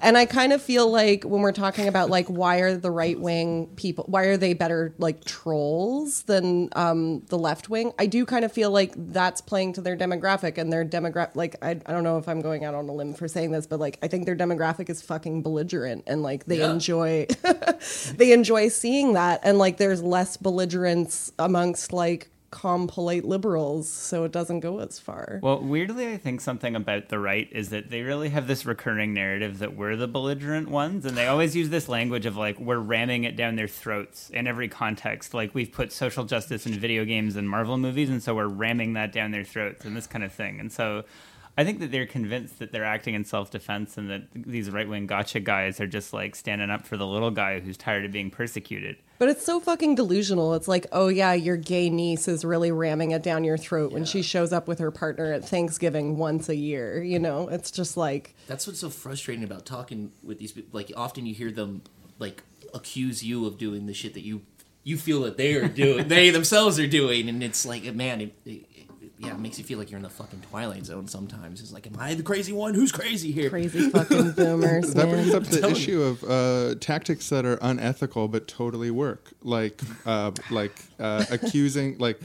And I kind of feel like when we're talking about like why are the right wing people why are they better like trolls than um, the left wing? I do kind of feel like that's playing to their demographic and their demographic like I, I don't know if I'm going out on a limb for saying this, but like I think their demographic is fucking belligerent and like they Yeah. enjoy they enjoy seeing that and like there's less belligerence amongst like calm polite liberals so it doesn't go as far Well, weirdly, I think something about the right is that they really have this recurring narrative that we're the belligerent ones, and they always use this language of like we're ramming it down their throats in every context. Like we've put social justice in video games and Marvel movies, and so we're ramming that down their throats and this kind of thing. And so, I think that they're convinced that they're acting in self defense, and that these right wing gotcha guys are just like standing up for the little guy who's tired of being persecuted. But it's so fucking delusional it's like oh yeah your gay niece is really ramming it down your throat when she shows up with her partner at thanksgiving once a year you know it's just like That's what's so frustrating about talking with these people. Like, often you hear them like accuse you of doing the shit that you you feel that they are doing, they themselves are doing, and it's like, man, it, it- yeah, it makes you feel like you're in the fucking twilight zone. Sometimes it's like, am I the crazy one? Who's crazy here? crazy fucking boomers That brings up the issue of uh, tactics that are unethical but totally work, like uh, like uh, accusing, like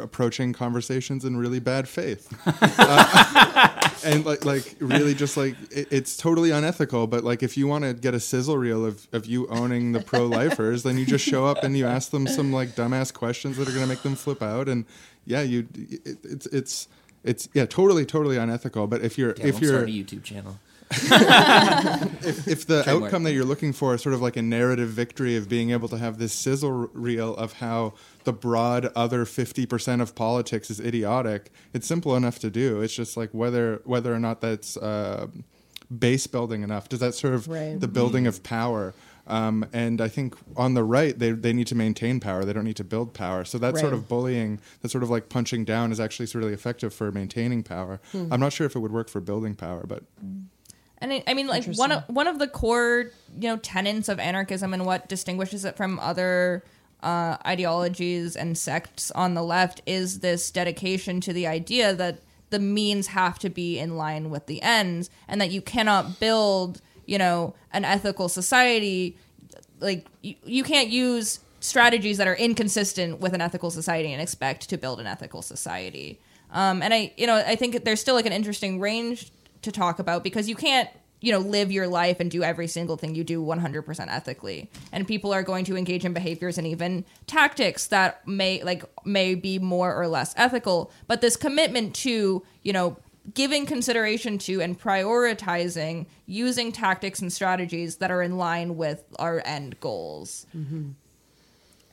approaching conversations in really bad faith, Uh, and like like really just like it, it's totally unethical. But like if you want to get a sizzle reel of, of you owning the pro lifers, then you just show up and you ask them some like dumbass questions that are going to make them flip out, and yeah, you it, it's it's. It's yeah, totally, totally unethical. But if you're Damn, if I'm you're starting a YouTube channel. if the Trademark. outcome that you're looking for is sort of like a narrative victory of being able to have this sizzle reel of how the broad other 50% of politics is idiotic it's simple enough to do it's just like whether whether or not that's uh, base building enough does that serve Right. the building of power um, and I think on the right, they, they need to maintain power. They don't need to build power. So that sort of bullying, that sort of like punching down, is actually sort of really effective for maintaining power. Hmm. I'm not sure if it would work for building power, but And I, I mean, like one of one of the core, you know, tenets of anarchism and what distinguishes it from other uh, ideologies and sects on the left is this dedication to the idea that the means have to be in line with the ends, and that you cannot build, you know, an ethical society. Like you, you can't use strategies that are inconsistent with an ethical society and expect to build an ethical society. Um, and I, you know, I think there's still like an interesting range to talk about because you can't, you know, live your life and do every single thing you do 100% ethically. And people are going to engage in behaviors and even tactics that may like may be more or less ethical, but this commitment to, you know, giving consideration to and prioritizing using tactics and strategies that are in line with our end goals. Mm-hmm.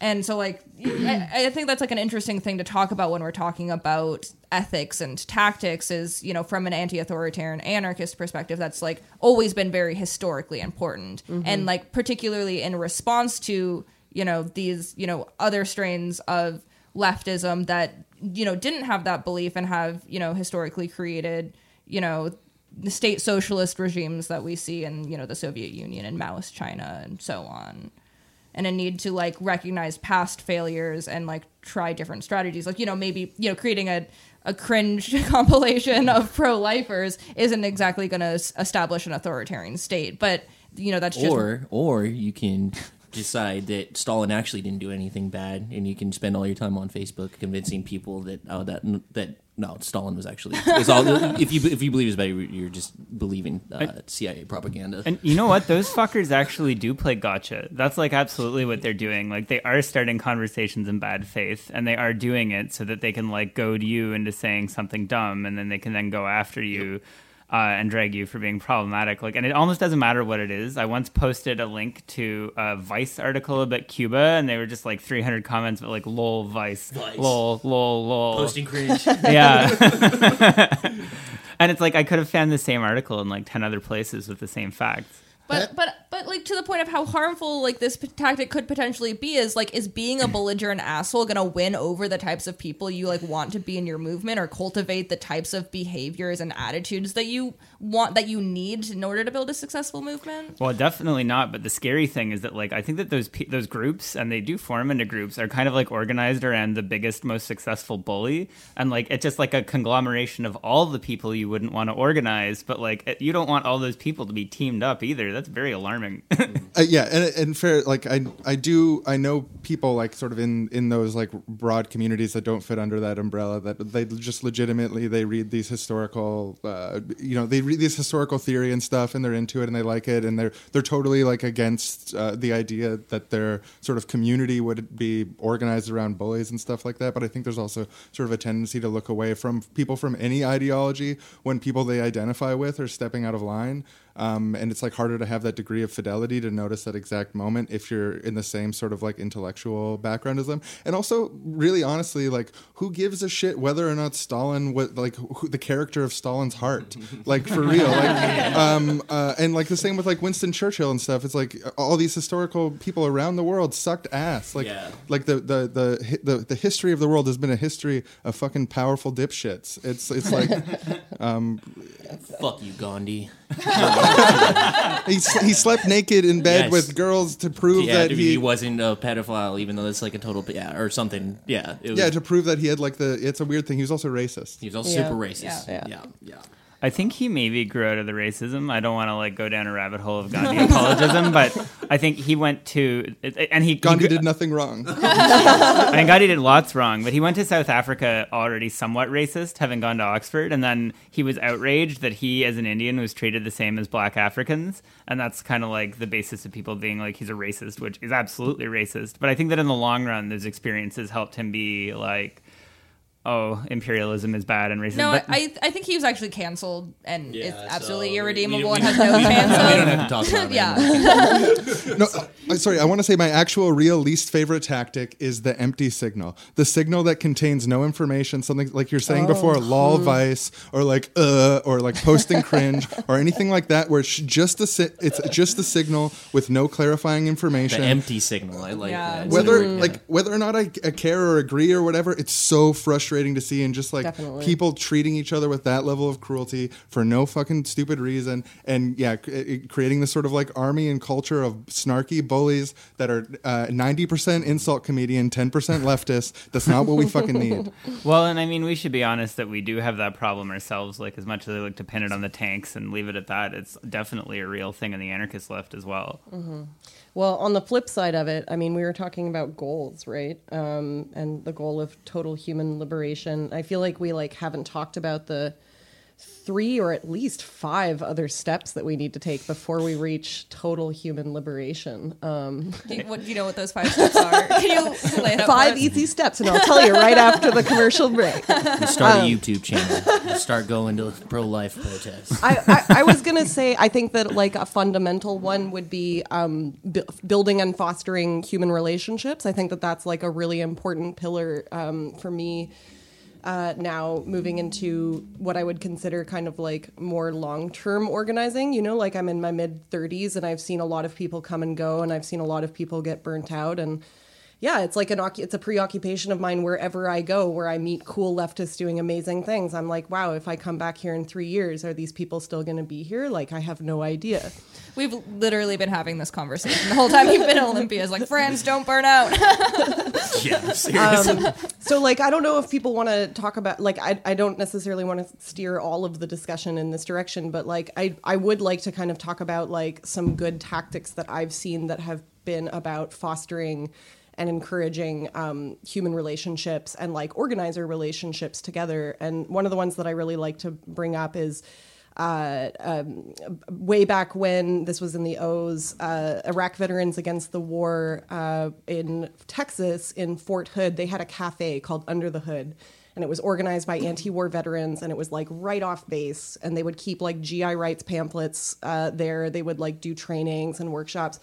And so, like, I, I think that's like an interesting thing to talk about when we're talking about ethics and tactics. Is you know, from an anti-authoritarian anarchist perspective, that's like always been very historically important, mm-hmm. and like particularly in response to you know these you know other strains of leftism that you know didn't have that belief and have you know historically created you know the state socialist regimes that we see in you know the Soviet Union and Maoist China and so on. And a need to like recognize past failures and like try different strategies. Like you know maybe you know creating a a cringe compilation of pro-lifers isn't exactly going to establish an authoritarian state but you know that's just Or or you can decide that Stalin actually didn't do anything bad, and you can spend all your time on Facebook convincing people that oh that that no, Stalin was actually. It's all, if you if you believe it's bad, you're just believing uh, CIA propaganda. And you know what? Those fuckers actually do play gotcha. That's like absolutely what they're doing. Like they are starting conversations in bad faith, and they are doing it so that they can like goad you into saying something dumb, and then they can then go after you. Uh, and drag you for being problematic. Like, and it almost doesn't matter what it is. I once posted a link to a Vice article about Cuba, and they were just like 300 comments, but like "lol Vice, Vice. lol, lol, lol." Posting cringe. yeah. and it's like I could have found the same article in like 10 other places with the same facts. But but but like to the point of how harmful like this p- tactic could potentially be is like is being a belligerent asshole gonna win over the types of people you like want to be in your movement or cultivate the types of behaviors and attitudes that you want that you need in order to build a successful movement? Well, definitely not. But the scary thing is that, like, I think that those pe- those groups, and they do form into groups, are kind of like organized around the biggest, most successful bully, and like it's just like a conglomeration of all the people you wouldn't want to organize. But like, it- you don't want all those people to be teamed up either. That's very alarming. Uh, yeah, and and fair like I I do I know people like sort of in in those like broad communities that don't fit under that umbrella that they just legitimately they read these historical uh, you know they read these historical theory and stuff and they're into it and they like it and they're they're totally like against uh, the idea that their sort of community would be organized around bullies and stuff like that. But I think there's also sort of a tendency to look away from people from any ideology when people they identify with are stepping out of line. Um, and it's like harder to have that degree of fidelity to notice that exact moment if you're in the same sort of like intellectual background as them. And also, really honestly, like who gives a shit whether or not Stalin, what like who, the character of Stalin's heart, like for real, like, um, uh, and like the same with like Winston Churchill and stuff. It's like all these historical people around the world sucked ass. Like, Yeah. like the the the the the history of the world has been a history of fucking powerful dipshits. It's it's like Fuck you, Gandhi. he, he slept naked in bed Yes. with girls to prove Yeah, that he, he, wasn't a pedophile, even though that's like a total yeah or something. Yeah, it was, yeah to prove that he had like the it's a weird thing. He was also racist. he was also Yeah. super racist. Yeah. Yeah, Yeah. I think he maybe grew out of the racism. I don't want to like go down a rabbit hole of Gandhi apologism, but I think he went to and he Gandhi he, did nothing wrong. I mean, Gandhi did lots wrong, but he went to South Africa already somewhat racist, having gone to Oxford, and then he was outraged that he, as an Indian, was treated the same as Black Africans, and that's kind of like the basis of people being like he's a racist, which is absolutely racist. But I think that in the long run, those experiences helped him be like, oh, imperialism is bad and racism. No, but, I I think he was actually canceled and Yeah, is absolutely so irredeemable we- and has no chance We don't of. have to talk about it. Yeah, no, uh, sorry. I want to say my actual real least favorite tactic is the empty signal. The signal that contains no information, something like you're saying before, lol vice, or like uh, or like posting cringe, or anything like that, where it's just a si- it's just a signal with no clarifying information. The information. empty signal. I like Yeah. that. whether Yeah. like whether or not I, I care or agree or whatever, it's so frustrating to see, and just like Definitely. people treating each other with that level of cruelty for no fucking stupid reason, and yeah, c- creating this sort of like army and culture of snarky bullies that are uh, ninety percent insult comedian, ten percent leftist. That's not what we fucking need. well, and I mean, we should be honest that we do have that problem ourselves. Like, as much as they like to pin it on the tanks and leave it at that, it's definitely a real thing in the anarchist left as well. Well, on the flip side of it, I mean, we were talking about goals, right? Um, and the goal of total human liberation. I feel like we like haven't talked about the three or at least five other steps that we need to take before we reach total human liberation. Um, do you, what, do you know what those five steps are? Can you lay it five easy steps, and I'll tell you right after the commercial break. You start a YouTube channel. You start going to pro-life protests. I, I, I was gonna say I think that like a fundamental one would be um, bu- building and fostering human relationships. I think that that's like a really important pillar um, for me uh, now moving into what I would consider kind of like more long term organizing. You know, like I'm in my mid 30s and I've seen a lot of people come and go, and I've seen a lot of people get burnt out and yeah, it's like an it's a preoccupation of mine wherever I go, where I meet cool leftists doing amazing things. I'm like, wow, if I come back here in three years, are these people still going to be here? Like, I have no idea. We've literally been having this conversation the whole time you've been at Olympia. Is like, friends, don't burn out. yeah, seriously. Um, so, like, I don't know if people want to talk about like I, I don't necessarily want to steer all of the discussion in this direction, but like I I would like to kind of talk about like some good tactics that I've seen that have been about fostering and encouraging um, human relationships and like organizer relationships together. And one of the ones that I really like to bring up is uh, um, way back when this was in the O's, uh, Iraq Veterans Against the War uh, in Texas, in Fort Hood, they had a cafe called Under the Hood. And it was organized by anti war veterans, and it was like right off base. And they would keep like GI rights pamphlets uh, there. They would like do trainings and workshops.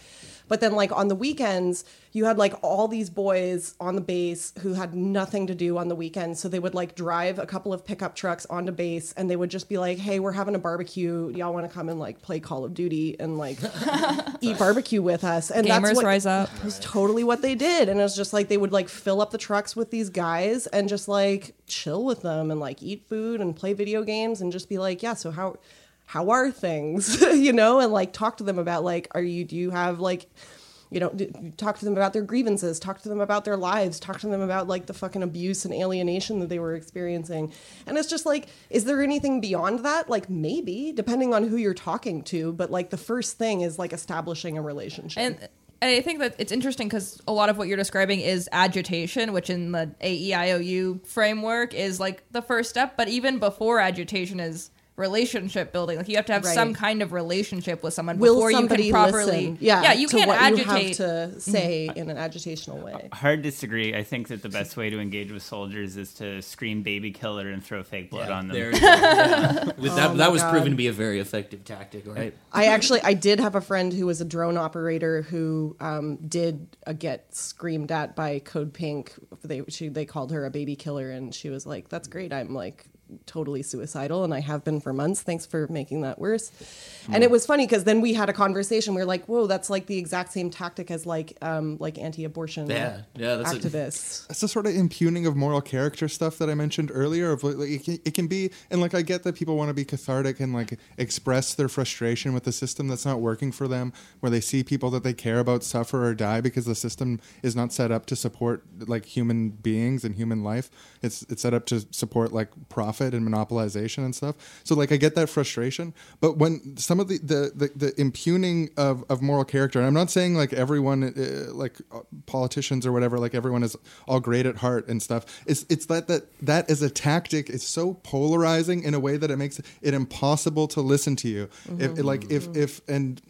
But then, like on the weekends, you had like all these boys on the base who had nothing to do on the weekend. So they would like drive a couple of pickup trucks onto base and they would just be like, hey, we're having a barbecue. Y'all want to come and like play Call of Duty and like eat barbecue with us? And Gamers that's what, rise up. It was totally what they did. And it was just like they would like fill up the trucks with these guys and just like chill with them and like eat food and play video games and just be like, yeah, so how how are things you know and like talk to them about like are you do you have like you know talk to them about their grievances talk to them about their lives talk to them about like the fucking abuse and alienation that they were experiencing. And it's just like is there anything beyond that? Like maybe depending on who you're talking to but like the first thing is like establishing a relationship. And I think that it's interesting because a lot of what you're describing is agitation, which in the AEIOU framework is like the first step. But even before agitation is relationship building. Like you have to have Right. some kind of relationship with someone will before you can properly. listen yeah, yeah, you to can't what agitate. you have to say in an agitational way Hard disagree. I think that the best way to engage with soldiers is to scream "baby killer" and throw fake blood on them. There you go. Yeah. With that, Oh that was God. proven to be a very effective tactic, right? I actually I did have a friend who was a drone operator who um, did uh, get screamed at by Code Pink. They she they called her a baby killer, and she was like, "That's great. I'm like totally suicidal, and I have been for months. Thanks for making that worse." And it was funny because then we had a conversation. We were like, "Whoa, that's like the exact same tactic as like um, like anti-abortion Yeah, yeah, that's a- activists." It's the sort of impugning of moral character stuff that I mentioned earlier. Of like, like, it, can, it can be, and like I get that people want to be cathartic and like express their frustration with the system that's not working for them, where they see people that they care about suffer or die because the system is not set up to support like human beings and human life. It's it's set up to support like profit and monopolization and stuff. So like I get that frustration, but when some of the the the, the impugning of, of moral character, and I'm not saying like everyone uh, like uh, politicians or whatever, like everyone is all great at heart and stuff. It's it's that that that as a tactic is so polarizing in a way that it makes it impossible to listen to you. If like if if and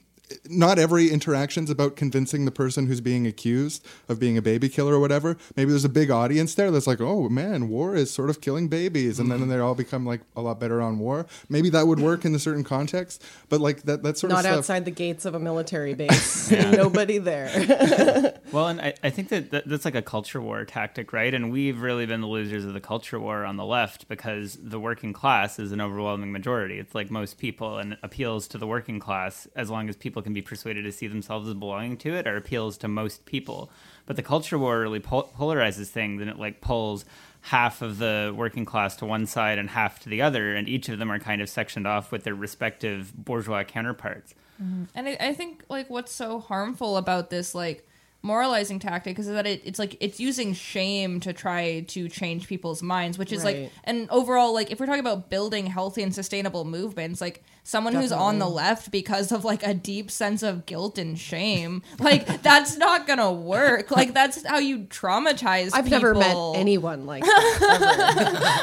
not every interaction's about convincing the person who's being accused of being a baby killer or whatever. Maybe there's a big audience there that's like, oh man, war is sort of killing babies, and then mm-hmm. they all become like a lot better on war. Maybe that would work in a certain context, but like that that sort Not of stuff. outside the gates of a military base. Nobody there. Well, and I, I think that, that that's like a culture war tactic, right? And we've really been the losers of the culture war on the left because the working class is an overwhelming majority. It's like most people and it appeals to the working class as long as people can be persuaded to see themselves as belonging to it or appeals to most people. But the culture war really pol- polarizes things and it like pulls half of the working class to one side and half to the other, and each of them are kind of sectioned off with their respective bourgeois counterparts. Mm-hmm. And I, I think like what's so harmful about this like moralizing tactic is that it, it's like it's using shame to try to change people's minds, which is like and overall like if we're talking about building healthy and sustainable movements, like someone who's on the left because of like a deep sense of guilt and shame, like that's not gonna work. Like that's how you traumatize. I've never met anyone like that.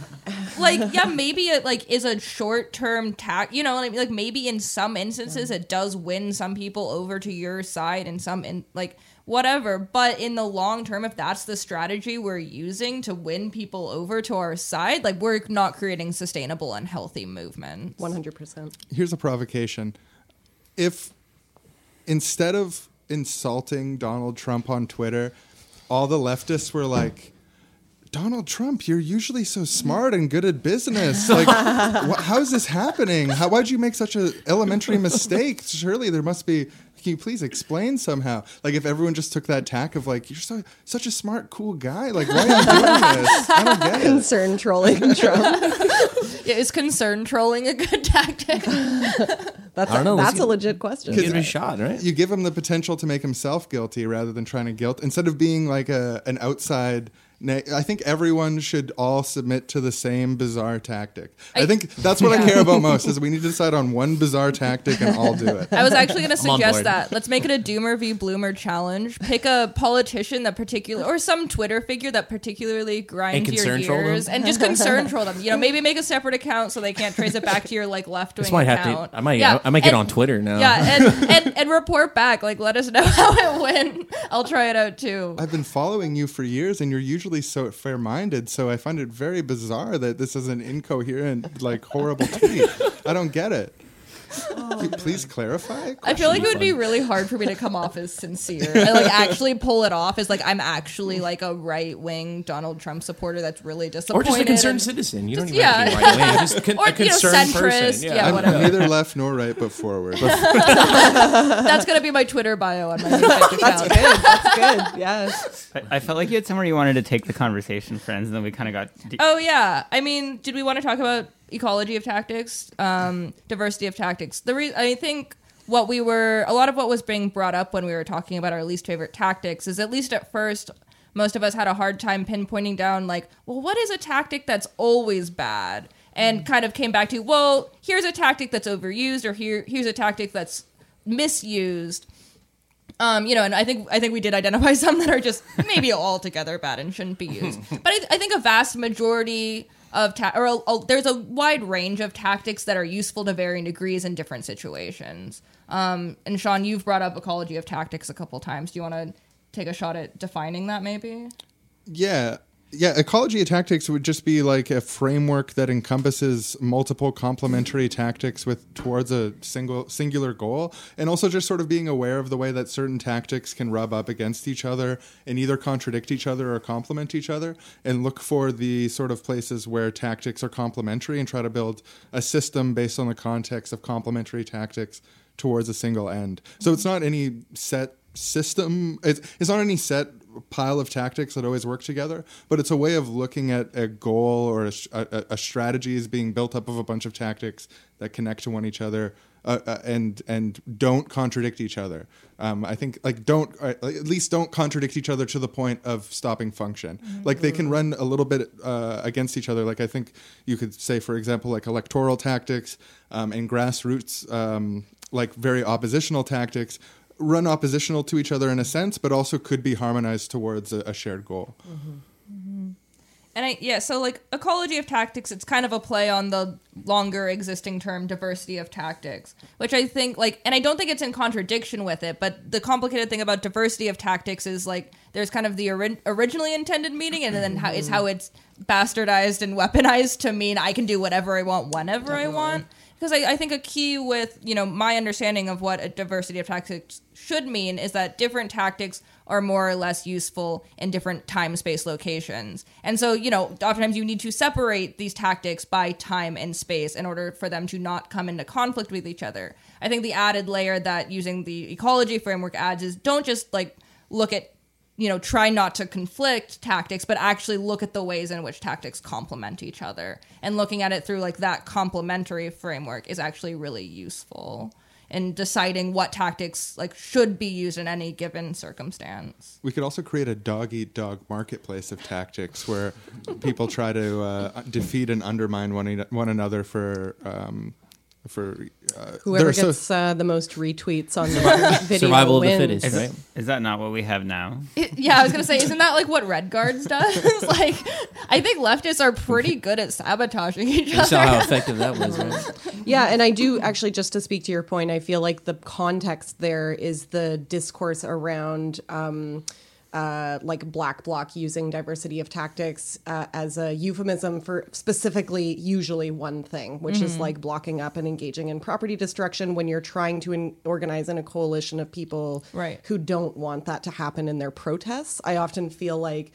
ever. like yeah maybe it like is a short term tack you know like, like maybe in some instances it does win some people over to your side and some in like whatever but in the long term if that's the strategy we're using to win people over to our side like we're not creating sustainable and healthy movement 100%. here's a provocation. If instead of insulting Donald Trump on Twitter, all the leftists were like, Donald Trump, you're usually so smart and good at business. Like, wh- how is this happening? How, why'd you make such an elementary mistake? Surely there must be. Can you please explain somehow? Like, if everyone just took that tack of like, you're so such a smart, cool guy. Like, why are you doing this? I don't get it. Concern trolling Trump. Yeah, is concern trolling a good tactic That's, I don't know, a, let's that's a legit question. Give it a shot, right? you give him the potential to make himself guilty rather than trying to guilt instead of being like a an outside Na- I think everyone should all submit to the same bizarre tactic. I, think that's what I care about most is we need to decide on one bizarre tactic and all do it. I was actually going to suggest that. Let's make it a Doomer v. Bloomer challenge. Pick a politician that particular or some Twitter figure that particularly grinds And your concern troll them? gears, and just concern troll them. You know, maybe make a separate account so they can't trace it back to your like left wing This might have to. I might. Yeah, I might get and- on Twitter now. Yeah, and, and and report back. Like, let us know how it went. I'll try it out too. I've been following you for years, and you're usually so fair-minded. So I find it very bizarre that this is an incoherent, like horrible tweet. I don't get it. Please clarify. I feel like it would be really hard for me to come off as sincere and like actually pull it off as like I'm actually like a right wing Donald Trump supporter that's really disappointed. or just a concerned citizen. You Just- don't even have to be right wing. Just con- Or, a you know, concerned centrist, person. yeah, I'm whatever. neither left nor right, but forward. That's gonna be my Twitter bio on my new That's account. good. That's good. Yeah. I, I felt like you had somewhere you wanted to take the conversation, friends, and then we kind of got. De- Oh yeah, I mean, did we want to talk about ecology of tactics, um, diversity of tactics? The re- I think what we were a lot of what was being brought up when we were talking about our least favorite tactics is at least at first most of us had a hard time pinpointing down like, well, what is a tactic that's always bad? And kind of came back to, well, here's a tactic that's overused, or here here's a tactic that's misused. Um, you know, and I think I think we did identify some that are just maybe altogether bad and shouldn't be used. But I, I think a vast majority of ta- or a, a- there's a wide range of tactics that are useful to varying degrees in different situations. Um, and Sean, you've brought up ecology of tactics a couple times. Do you want to take a shot at defining that, maybe? Yeah. Yeah, ecology of tactics would just be like a framework that encompasses multiple complementary tactics with towards a single singular goal and also just sort of being aware of the way that certain tactics can rub up against each other and either contradict each other or complement each other and look for the sort of places where tactics are complementary and try to build a system based on the context of complementary tactics towards a single end. So it's not any set system. It's, it's not any set pile of tactics that always work together, but it's a way of looking at a goal or a, a, a strategy is being built up of a bunch of tactics that connect to one each other. Uh, uh, and and don't contradict each other. Um, I think like don't uh, at least don't contradict each other to the point of stopping function. Like they can run a little bit uh, against each other. Like I think you could say, for example, like electoral tactics um, and grassroots, um, like very oppositional tactics, run oppositional to each other in a sense, but also could be harmonized towards a, a shared goal. Mm-hmm. Mm-hmm. And I yeah, so like ecology of tactics, it's kind of a play on the longer existing term diversity of tactics, which I think like and I don't think it's in contradiction with it, but the complicated thing about diversity of tactics is like there's kind of the ori- originally intended meaning and then how it's how it's bastardized and weaponized to mean I can do whatever I want whenever I want. Because I, I think a key with you know my understanding of what a diversity of tactics should mean is that different tactics are more or less useful in different time space locations. And so you know oftentimes you need to separate these tactics by time and space in order for them to not come into conflict with each other. I think the added layer that using the ecology framework adds is don't just like look at you know try not to conflict tactics but actually look at the ways in which tactics complement each other and looking at it through like that complementary framework is actually really useful in deciding what tactics like should be used in any given circumstance We could also create a dog eat dog marketplace of tactics where people try to uh, defeat and undermine one, one another for. Um, for uh, Whoever they're so- gets uh, the most retweets on the video Survival of the wins. fittest, is, right? is that not what we have now? It- yeah, I was gonna say, isn't that like what Red Guards does? like, I think leftists are pretty good at sabotaging each You saw how other. effective that was, right? Yeah, and I do actually, just to speak to your point, I feel like the context there is the discourse around. Um, uh, like black bloc using diversity of tactics uh, as a euphemism for specifically usually one thing, which is like blocking up and engaging in property destruction when you're trying to in- organize in a coalition of people Right. who don't want that to happen in their protests. I often feel like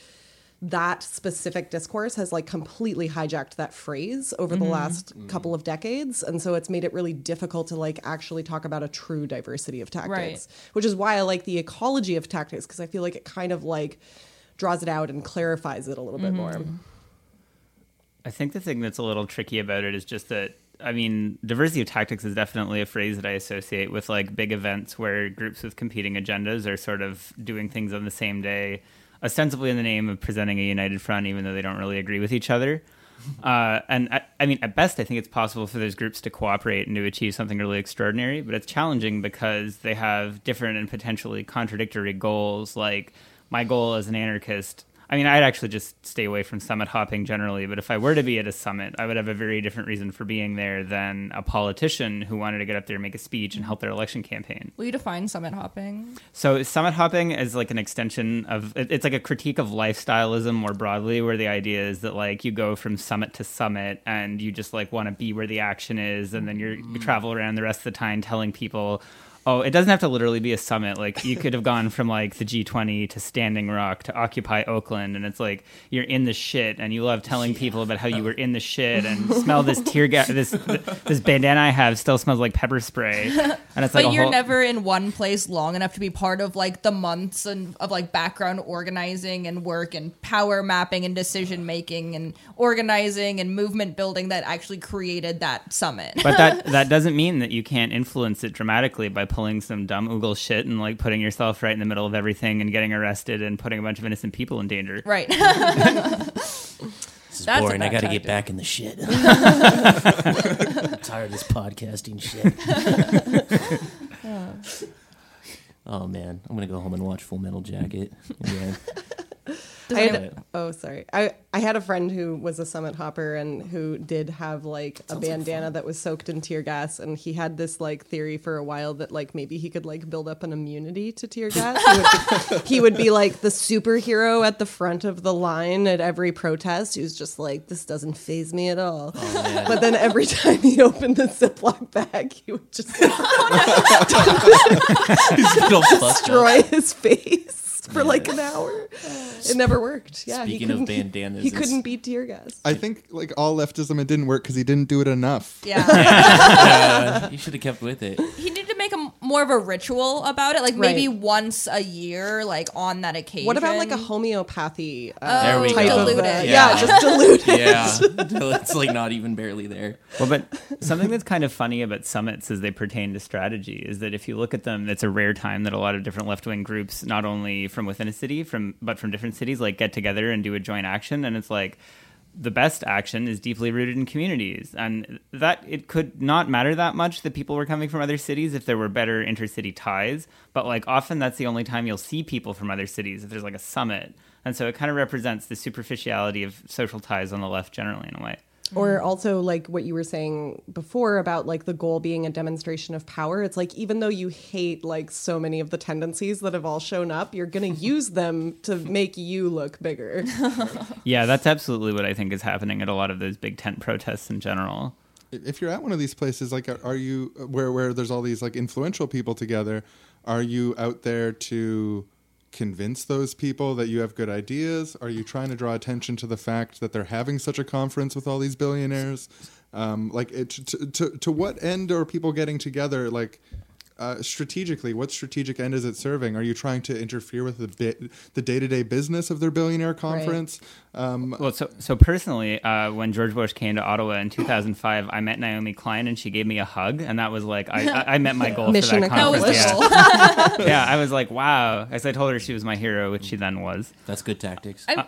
that specific discourse has like completely hijacked that phrase over the mm-hmm. last mm-hmm. couple of decades. And so it's made it really difficult to like actually talk about a true diversity of tactics Right. which is why i like the ecology of tactics because i feel like it kind of like draws it out and clarifies it a little bit more. Mm-hmm. I think the thing that's a little tricky about it is just that I mean, diversity of tactics is definitely a phrase that I associate with like big events where groups with competing agendas are sort of doing things on the same day. Ostensibly in the name of presenting a united front, even though they don't really agree with each other. Uh, and I, I mean, at best, I think it's possible for those groups to cooperate and to achieve something really extraordinary. But it's challenging because they have different and potentially contradictory goals. Like my goal as an anarchist I mean, I'd actually just stay away from summit hopping generally, but if I were to be at a summit, I would have a very different reason for being there than a politician who wanted to get up there, and make a speech, and help their election campaign. Will you define summit hopping? So, summit hopping is like an extension of it's like a critique of lifestyleism more broadly, where the idea is that like you go from summit to summit and you just like want to be where the action is, and then you're, you mm. travel around the rest of the time telling people Oh, it doesn't have to literally be a summit. Like you could have gone from like the G20 to Standing Rock to Occupy Oakland, and it's like you're in the shit, and you love telling people about how you were in the shit and smell this tear gas. This this bandana I have still smells like pepper spray, and it's like. But you're whole- never in one place long enough to be part of like the months and of like background organizing and work and power mapping and decision making and organizing and movement building that actually created that summit. but that that doesn't mean that you can't influence it dramatically by pulling some dumb oogle shit and like putting yourself right in the middle of everything and getting arrested and putting a bunch of innocent people in danger. right. This is That's boring. I got to get back in the shit. I'm tired of this podcasting shit. oh man, I'm gonna go home and watch Full Metal Jacket. again. I had, oh, sorry. I, I had a friend who was a summit hopper and who did have like a bandana that was soaked in tear gas, and he had this like theory for a while that like maybe he could like build up an immunity to tear gas. He would, he would be like the superhero at the front of the line at every protest. He was just like, "This doesn't phase me at all." but then every time he opened the Ziploc bag, he would just It'll fuck up. destroy his face for like an hour. It never worked. Yeah, he Speaking of couldn't- bandanas, he it's- couldn't beat tear gas. I think like all leftism, it didn't work because he didn't do it enough. yeah. Uh, you should have kept with it. he needed to make a more of a ritual about it, like maybe once a year, like on that occasion. What about like a homeopathy uh, There we type go. of uh, Dilute it. yeah. Yeah. just dilute it. Yeah, it's like not even barely there. Well, but something that's kind of funny about summits as they pertain to strategy is that if you look at them, it's a rare time that a lot of different left wing groups, not only from within a city, from but from different cities, like get together and do a joint action. And it's like the best action is deeply rooted in communities, and that it could not matter that much that people were coming from other cities if there were better intercity ties. But like often, that's the only time you'll see people from other cities if there's like a summit. And so it kind of represents the superficiality of social ties on the left generally in a way. Or mm-hmm. also like what you were saying before about like the goal being a demonstration of power. It's like even though you hate like so many of the tendencies that have all shown up, you're gonna use them to make you look bigger. Yeah, that's absolutely what I think is happening at a lot of those big tent protests in general. If you're at one of these places, like, are you where where there's all these like influential people together? Are you out there to convince those people that you have good ideas? Are you trying to draw attention to the fact that they're having such a conference with all these billionaires? Um, like, it, to, to to what end are people getting together? Like. Uh, strategically, what strategic end is it serving? Are you trying to interfere with the bit, the day to day business of their billionaire conference? Um, Well, so so personally, uh, when George Bush came to Ottawa in 2005, I met Naomi Klein and she gave me a hug, and that was like I, I, I met my goal Mission for that That was conference. the Yeah. goal. yeah, I was like, wow. As I told her she was my hero, which she then was. That's good tactics. I'm-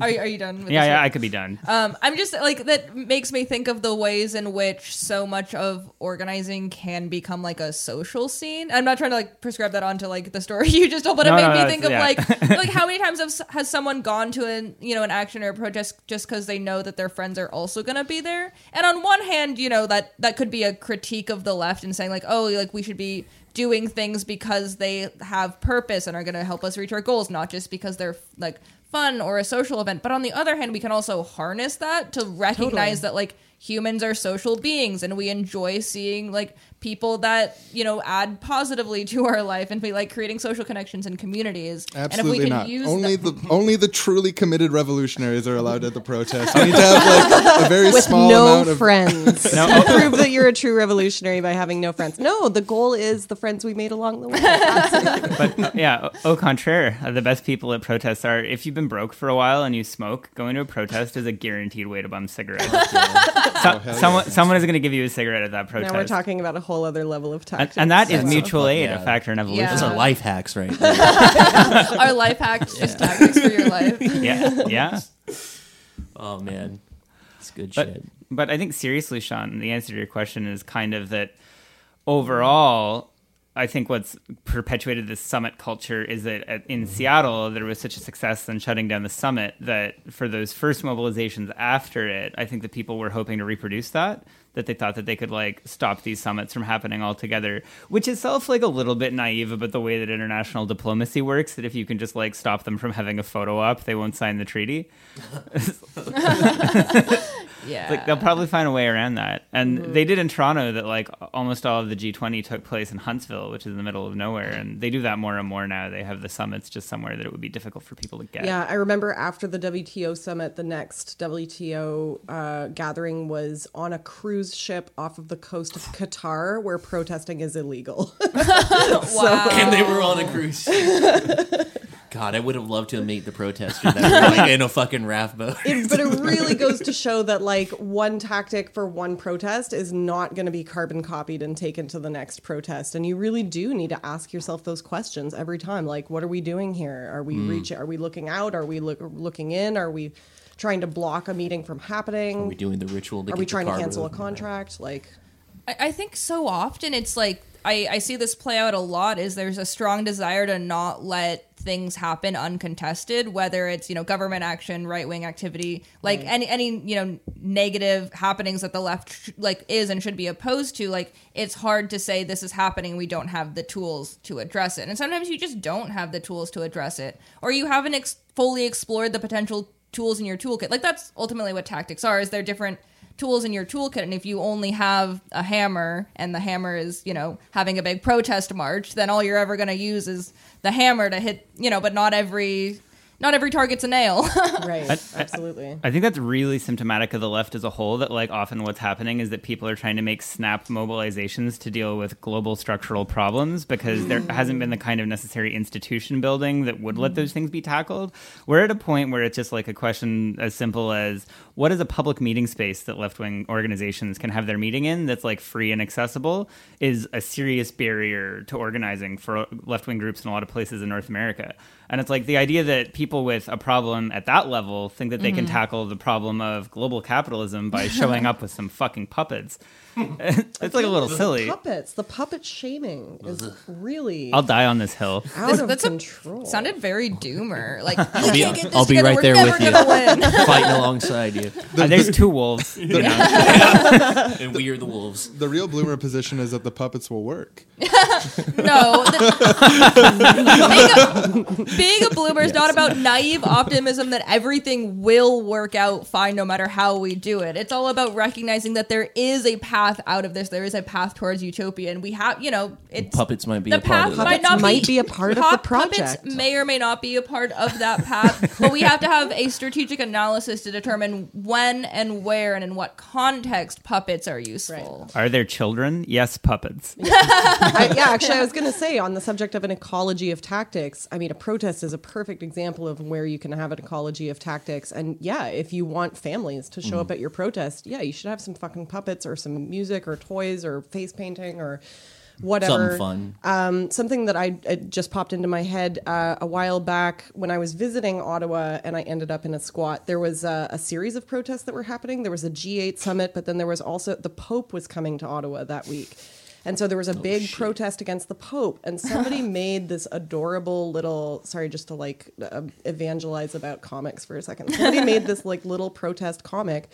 Are you, are you done? With Yeah, this yeah. I could be done. Um, I'm just like that makes me think of the ways in which so much of organizing can become like a social scene. I'm not trying to like prescribe that onto like the story you just told, but No, it made no, me no, think of yeah. like like how many times have, has someone gone to an you know an action or a protest just because they know that their friends are also going to be there. And on one hand, you know that that could be a critique of the left and saying like, oh, like we should be doing things because they have purpose and are going to help us reach our goals, not just because they're like fun or a social event. But on the other hand, we can also harness that to recognize that like humans are social beings and we enjoy seeing like people that, you know, add positively to our life and be like creating social connections and communities. Absolutely and if we can not. use Only that- the only the truly committed revolutionaries are allowed at the protest. You need to have like a very With small no amount of friends. No. You prove that you're a true revolutionary by having no friends. No, the goal is the friends we made along the way. But uh, yeah, au contraire, uh, the best people at protests are if you've been broke for a while and you smoke, going to a protest is a guaranteed way to bum cigarettes. Oh, hell yeah. someone someone is going to give you a cigarette at that protest. Now we're talking about a whole other level of and, tactics. and that is So- mutual aid, yeah. a factor in evolution. Yeah. Those are life hacks, right? Our life hacks, just tactics for your life. yeah, yeah. oh man, it's good But shit. but I think seriously, Sean, the answer to your question is kind of that overall. I think what's perpetuated this summit culture is that at, in mm-hmm. Seattle there was such a success in shutting down the summit that for those first mobilizations after it, I think that people were hoping to reproduce that. That they thought that they could like stop these summits from happening altogether, which itself like a little bit naive about the way that international diplomacy works. That if you can just like stop them from having a photo op, they won't sign the treaty. Yeah. Like they'll probably find a way around that. And they did in Toronto that like almost all of the G20 took place in Huntsville, which is in the middle of nowhere. And they do that more and more now. They have the summits just somewhere that it would be difficult for people to get. Yeah, I remember after the WTO summit, the next WTO uh, gathering was on a cruise ship off of the coast of Qatar, where protesting is illegal. wow. and they were on a cruise. God, I would have loved to have made the protester that were like in a fucking raft boat. It- but it really goes to show that like one tactic for one protest is not going to be carbon copied and taken to the next protest and you really do need to ask yourself those questions every time like what are we doing here? Are we hmm. reaching are we looking out? Are we look, looking in? Are we trying to block a meeting from happening? Are we doing the ritual? To are get we the trying to cancel a contract? Like I, I think so often it's like I, I see this play out a lot is there's a strong desire to not let things happen uncontested whether it's you know government action right wing activity like any any you know negative happenings that the left sh- like is and should be opposed to like it's hard to say this is happening we don't have the tools to address it. And sometimes you just don't have the tools to address it or you haven't ex- fully explored the potential tools in your toolkit. Like that's ultimately what tactics are is they're different tools in your toolkit and if you only have a hammer and the hammer is you know having a big protest march then all you're ever going to use is the hammer to hit you know but not every not every target's a nail right I- absolutely I think that's really symptomatic of the left as a whole. That like often what's happening is that people are trying to make snap mobilizations to deal with global structural problems because there hasn't been the kind of necessary institution building that would let mm-hmm. those things be tackled. We're at a point where it's just like a question as simple as what is a public meeting space that left wing organizations can have their meeting in that's like free and accessible is a serious barrier to organizing for left wing groups in a lot of places in North America. And it's like the idea that people with a problem at that level think that they can mm-hmm. tackle the problem of global capitalism by showing up with some fucking puppets. it's like a little silly. puppets the puppet shaming is really I'll die on this hill. out of that's a- control sounded very doomer like I'll be, can't get this I'll be right we're there with you, fighting alongside you, Uh, there's two wolves. you know? and we are the wolves. The real bloomer position is that the puppets will work. No, the, being, a, being a bloomer is not about naive optimism that everything will work out fine no matter how we do it. It's all about recognizing that there is a path out of this. There is a path towards utopia, and we have, you know, it's Puppets might be the a part path of might not might be, be a part of the Pup- project. Puppets may or may not be a part of that path, but we have to have a strategic analysis to determine when and where and in what context puppets are useful. Are there children? Yes, puppets. I, yeah, actually, I was going to say on the subject of an ecology of tactics. I mean, a protest is a perfect example of where you can have an ecology of tactics. And yeah, if you want families to show mm. up at your protest, yeah, you should have some fucking puppets or some music or toys or face painting or whatever. Something fun. something that I it just popped into my head uh, a while back when I was visiting Ottawa and I ended up in a squat. There was a, a series of protests that were happening. There was a G8 summit, but then there was also the Pope was coming to Ottawa that week. And so there was a big protest against the Pope, and somebody made this adorable little. Sorry, just to like uh, evangelize about comics for a second. Somebody made this like little protest comic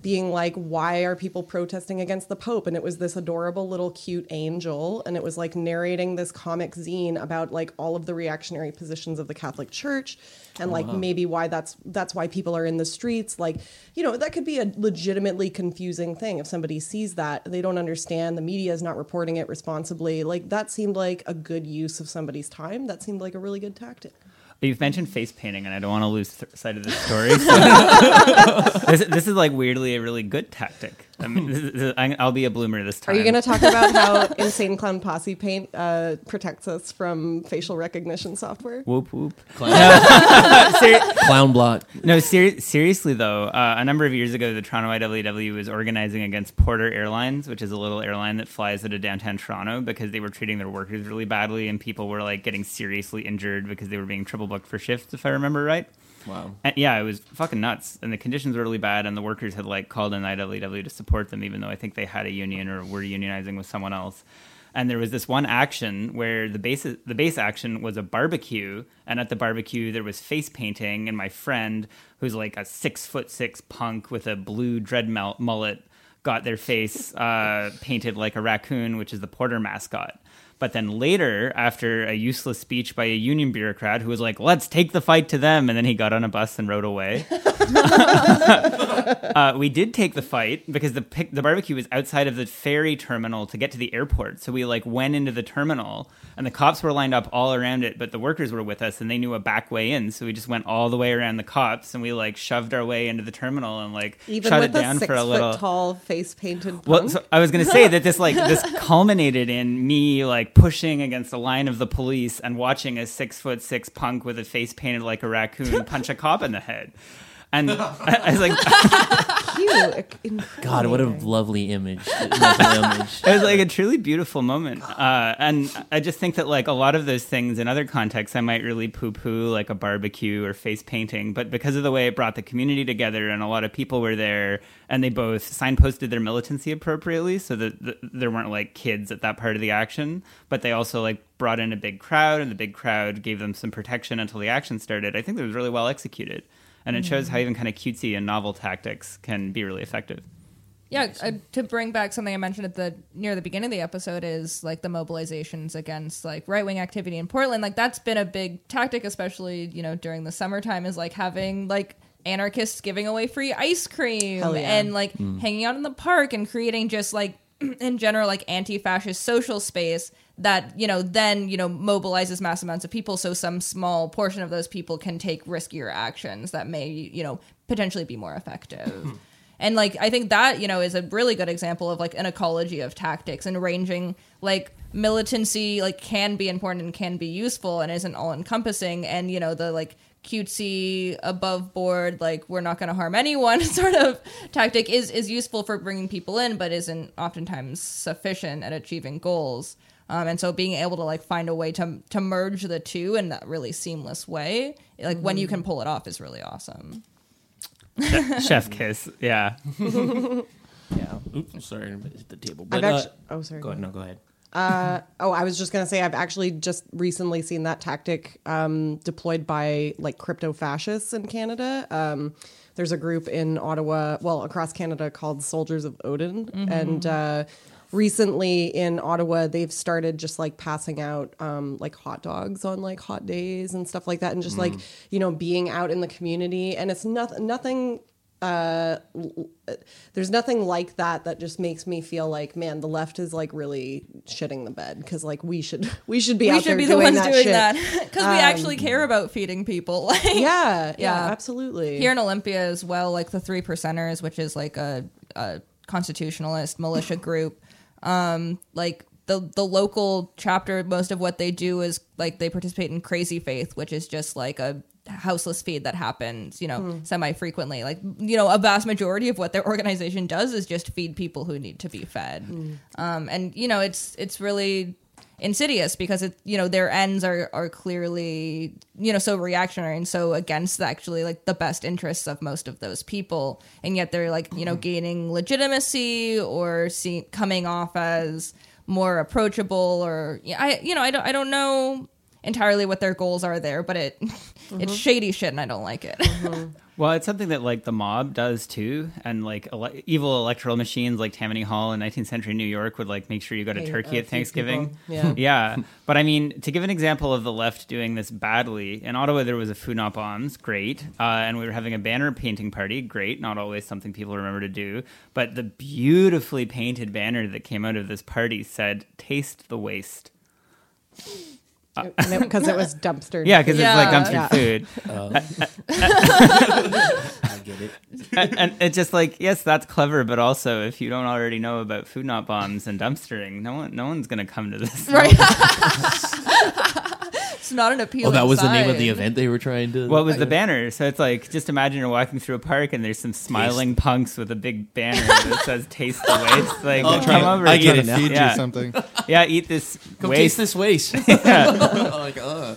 being like, why are people protesting against the Pope? And it was this adorable little cute angel. And it was like narrating this comic zine about like all of the reactionary positions of the Catholic Church and like maybe why that's that's why people are in the streets. Like, you know, that could be a legitimately confusing thing if somebody sees that. They don't understand, the media is not reporting it responsibly. Like that seemed like a good use of somebody's time. That seemed like a really good tactic. You've mentioned face painting, and I don't want to lose th- sight of this story. so- this, this is like weirdly a really good tactic. I mean, this is- I- I'll be a bloomer this time. Are you going to talk about how Insane Clown Posse Paint uh, protects us from facial recognition software? Whoop whoop. Clown, clown block. No, ser- seriously though, uh, a number of years ago, the Toronto IWW was organizing against Porter Airlines, which is a little airline that flies out of downtown Toronto, because they were treating their workers really badly, and people were like getting seriously injured because they were being triple booked for shifts, if I remember right. Wow. And yeah, it was fucking nuts, and the conditions were really bad, and the workers had like called in IWW to support them, even though I think they had a union or were unionizing with someone else. And there was this one action where the base the base action was a barbecue, and at the barbecue there was face painting, and my friend, who's like a six foot six punk with a blue dread mul- mullet, got their face uh, painted like a raccoon, which is the Porter mascot. But then later, after a useless speech by a union bureaucrat who was like, let's take the fight to them, and then he got on a bus and rode away. uh, we did take the fight because the pic- the barbecue was outside of the ferry terminal to get to the airport. So we like went into the terminal, and the cops were lined up all around it, but the workers were with us, and they knew a back way in. So we just went all the way around the cops, and we like shoved our way into the terminal and like Even shut it down for a little. tall face painted? Well, so I was going to say that this like this culminated in me like pushing against the line of the police and watching a six foot six punk with a face painted like a raccoon punch a cop in the head. And I, I was like, Cute. God, what a lovely image. mental image. it was like a truly beautiful moment. Uh, and I just think that like a lot of those things in other contexts, I might really poo poo like a barbecue or face painting. But because of the way it brought the community together and a lot of people were there and they both signposted their militancy appropriately so that th- there weren't like kids at that part of the action, but they also like brought in a big crowd and the big crowd gave them some protection until the action started. I think it was really well executed. And it shows how even kind of cutesy and novel tactics can be really effective. Yeah, uh, to bring back something I mentioned at the near the beginning of the episode is like the mobilizations against like right wing activity in Portland. Like that's been a big tactic, especially you know during the summertime, is like having like anarchists giving away free ice cream yeah. and like hanging out in the park and creating just like in general like anti-fascist social space that you know then you know mobilizes mass amounts of people so some small portion of those people can take riskier actions that may you know potentially be more effective. Hmm. And like i think that you know is a really good example of like an ecology of tactics and ranging like militancy like can be important and can be useful and isn't all encompassing. And you know the like cutesy above board like we're not going to harm anyone sort of tactic is is useful for bringing people in but isn't oftentimes sufficient at achieving goals um, and so being able to like find a way to to merge the two in that really seamless way like when you can pull it off is really awesome Chef kiss. Yeah. Yeah. Oops, sorry, I hit the table. But, I've uh, oh, sorry, Go go ahead. No, go ahead. Uh, oh, I was just gonna say I've actually just recently seen that tactic um, deployed by like crypto fascists in Canada. Um, there's a group in Ottawa, well, across Canada called Soldiers of Odin, and uh, recently in Ottawa they've started just like passing out um, like hot dogs on like hot days and stuff like that, and just like you know being out in the community, and it's nothing nothing uh there's nothing like that that just makes me feel like man the left is like really shitting the bed because like we should we should be we out should there be the ones that doing shit. that because we actually care about feeding people like yeah, yeah Yeah. absolutely here in Olympia as well, like the Three Percenters, which is like a, a constitutionalist militia group. Um, like the the local chapter, most of what they do is like they participate in Crazy Faith, which is just like a houseless feed that happens, you know, semi frequently. Like you know, a vast majority of what their organization does is just feed people who need to be fed. Um, and you know, it's it's really insidious because it you know their ends are are clearly you know so reactionary and so against actually like the best interests of most of those people. And yet they're like you know mm-hmm. gaining legitimacy or see, coming off as more approachable or yeah, I you know I don't I don't know entirely what their goals are there but it it's shady shit and I don't like it. Well, it's something that like the mob does too, and like ele- evil electoral machines like Tammany Hall in 19th century New York would like make sure you got a Hey, turkey uh, at Thanksgiving. people. Yeah. yeah. But I mean, to give an example of the left doing this badly, in Ottawa there was a food not bombs, great, uh, and we were having a banner painting party, great. Not always something people remember to do, but the beautifully painted banner that came out of this party said "Taste the waste." Uh, because it was dumpster Yeah, because Yeah. it's like dumpster Yeah. food. I get it. and, and it's just like yes, that's clever, but also if you don't already know about food not bombs and dumpstering, no one, no one's gonna come to this. Right. it's not an appealing. Oh, that was the name of the event they were trying to. What was the banner? So it's like just imagine you're walking through a park and there's some smiling punks with a big banner that says "Taste the Waste." Like, Oh, come I- over. I get Trying it to now. feed Yeah. you something. Yeah, eat this Come waste. taste this waste. Yeah. like, uh.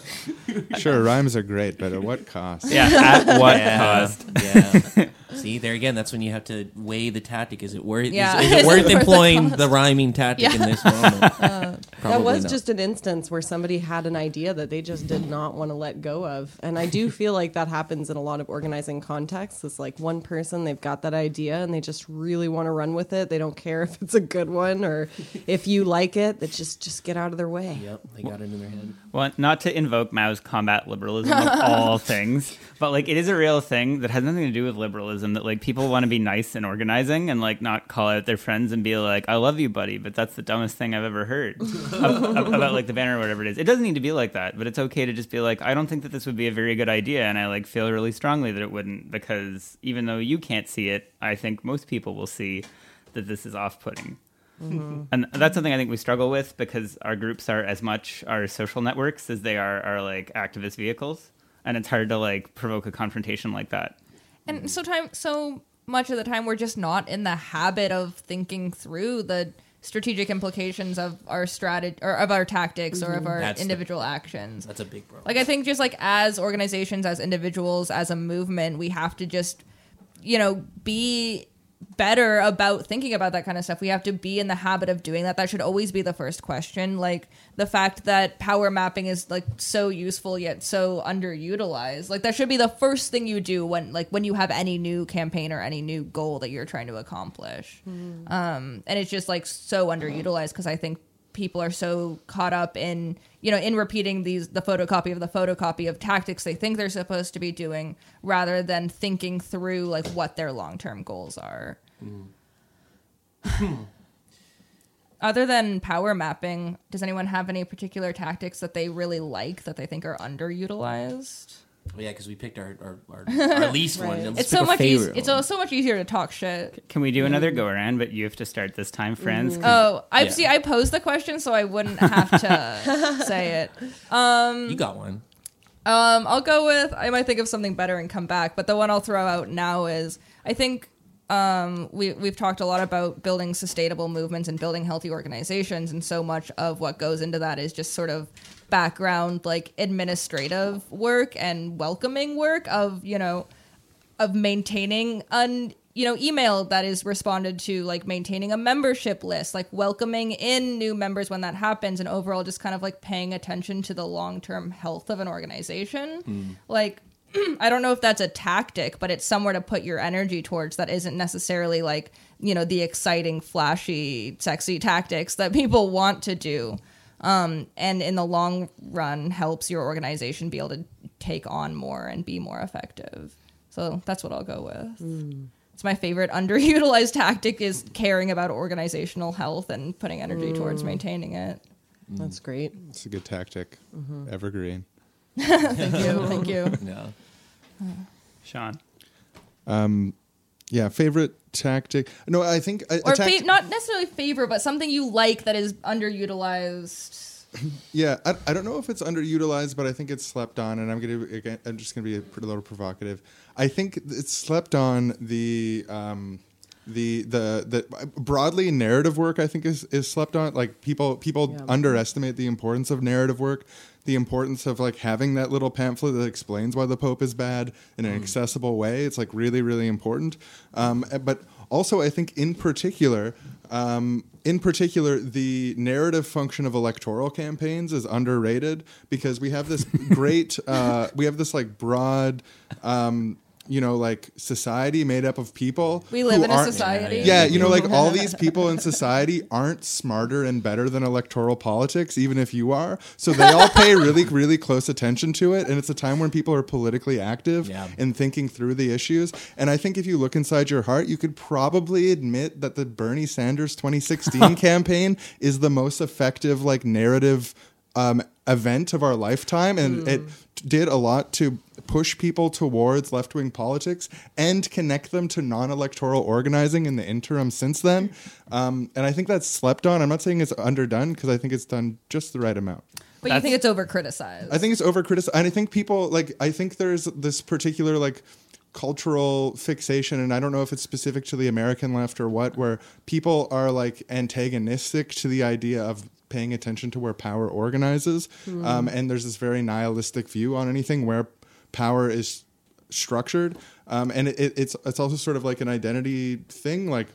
Sure, rhymes are great, but at what cost? yeah, at what Yeah. cost? Yeah. See, there again, that's when you have to weigh the tactic. Is it worth? Yeah. Is, is Is it it worth worth the employing the rhyming tactic in this moment? Uh, that was not. just an instance where somebody had an idea that they just did not want to let go of and i do feel like that happens in a lot of organizing contexts it's like one person they've got that idea and they just really want to run with it they don't care if it's a good one or if you like it that just just get out of their way Yep, they got it in their head. Well, not to invoke Mao's combat liberalism of all things, but like it is a real thing that has nothing to do with liberalism. That like people want to be nice and organizing and like not call out their friends and be like, "I love you, buddy," but that's the dumbest thing I've ever heard of- of- about like the banner or whatever it is. It doesn't need to be like that, but it's okay to just be like, "I don't think that this would be a very good idea," and I like feel really strongly that it wouldn't because even though you can't see it, I think most people will see that this is off-putting. Mm-hmm. And that's something I think we struggle with because our groups are as much our social networks as they are our like activist vehicles, and it's hard to like provoke a confrontation like that. And mm-hmm. so time so much of the time we're just not in the habit of thinking through the strategic implications of our strategy or of our tactics or of mm-hmm. our That's the- individual actions. That's a big problem. Like I think just like as organizations, as individuals, as a movement, we have to just you know be better about thinking about that kind of stuff. We have to be in the habit of doing that. That should always be the first question. Like the fact that power mapping is like so useful yet so underutilized. Like that should be the first thing you do when like when you have any new campaign or any new goal that you're trying to accomplish. Um and it's just like so underutilized because I think people are so caught up in you know in repeating these the photocopy of the photocopy of tactics they think they're supposed to be doing rather than thinking through like what their long-term goals are. Hmm. Other than power mapping does anyone have any particular tactics that they really like that they think are underutilized Well, yeah, because we picked our our, our, our least one. Right. Let's it's so much favorite easier it's one. so much easier to talk shit Can we do another go around? But you have to start this time, friends. 'cause oh i Yeah. see i posed the question so i wouldn't have to say it you got one. Um, I'll go with. I might think of something better and come back, but the one I'll throw out now is I think um, we we've talked a lot about building sustainable movements and building healthy organizations, and so much of what goes into that is just sort of background like administrative work and welcoming work of you know of maintaining an you know email that is responded to like maintaining a membership list like welcoming in new members when that happens and overall just kind of like paying attention to the long-term health of an organization. Like i don't know if that's a tactic but it's somewhere to put your energy towards that isn't necessarily like you know the exciting flashy sexy tactics that people want to do. Um, and in the long run helps your organization be able to take on more and be more effective. So that's what i'll go with. Hmm. It's my favorite underutilized tactic is caring about organizational health and putting energy towards hmm. maintaining it. Hmm. That's great. It's a good tactic. Mm-hmm. Evergreen. thank you. Thank you. Yeah. Sean. Yeah, favorite tactic. No, I think a, a or tact- fa- not necessarily favorite but something you like that is underutilized Yeah, I, I don't know if it's underutilized, but I think it's slept on, and I'm gonna again, I'm just gonna be a pretty little provocative. I think it's slept on the um, the the the broadly narrative work. I think is is slept on. Like people people Yeah. underestimate the importance of narrative work, the importance of like having that little pamphlet that explains why the Pope is bad in an accessible way. It's like really really important. Um, but also, I think in particular. Um, in particular, the narrative function of electoral campaigns is underrated because we have this great, uh, we have this like broad, um, you know, like society made up of people. we live who in a aren't- society Yeah, you know, like all these people in society aren't smarter and better than electoral politics, even if you are. So they all pay really, really close attention to it. And it's a time when people are politically active Yeah. and thinking through the issues. And I think if you look inside your heart, you could probably admit that the Bernie Sanders 2016 campaign is the most effective, like, narrative. Um, event of our lifetime, and it did a lot to push people towards left wing politics and connect them to non electoral organizing in the interim since then. Um, and I think that's slept on. I'm not saying it's underdone because I think it's done just the right amount. But you think it's over criticized. I think it's over criticized. And I think people like I think there's this particular like cultural fixation and I don't know if it's specific to the American left or what where people are like antagonistic to the idea of paying attention to where power organizes um, and there's this very nihilistic view on anything where power is structured um, and it, it, it's it's also sort of like an identity thing like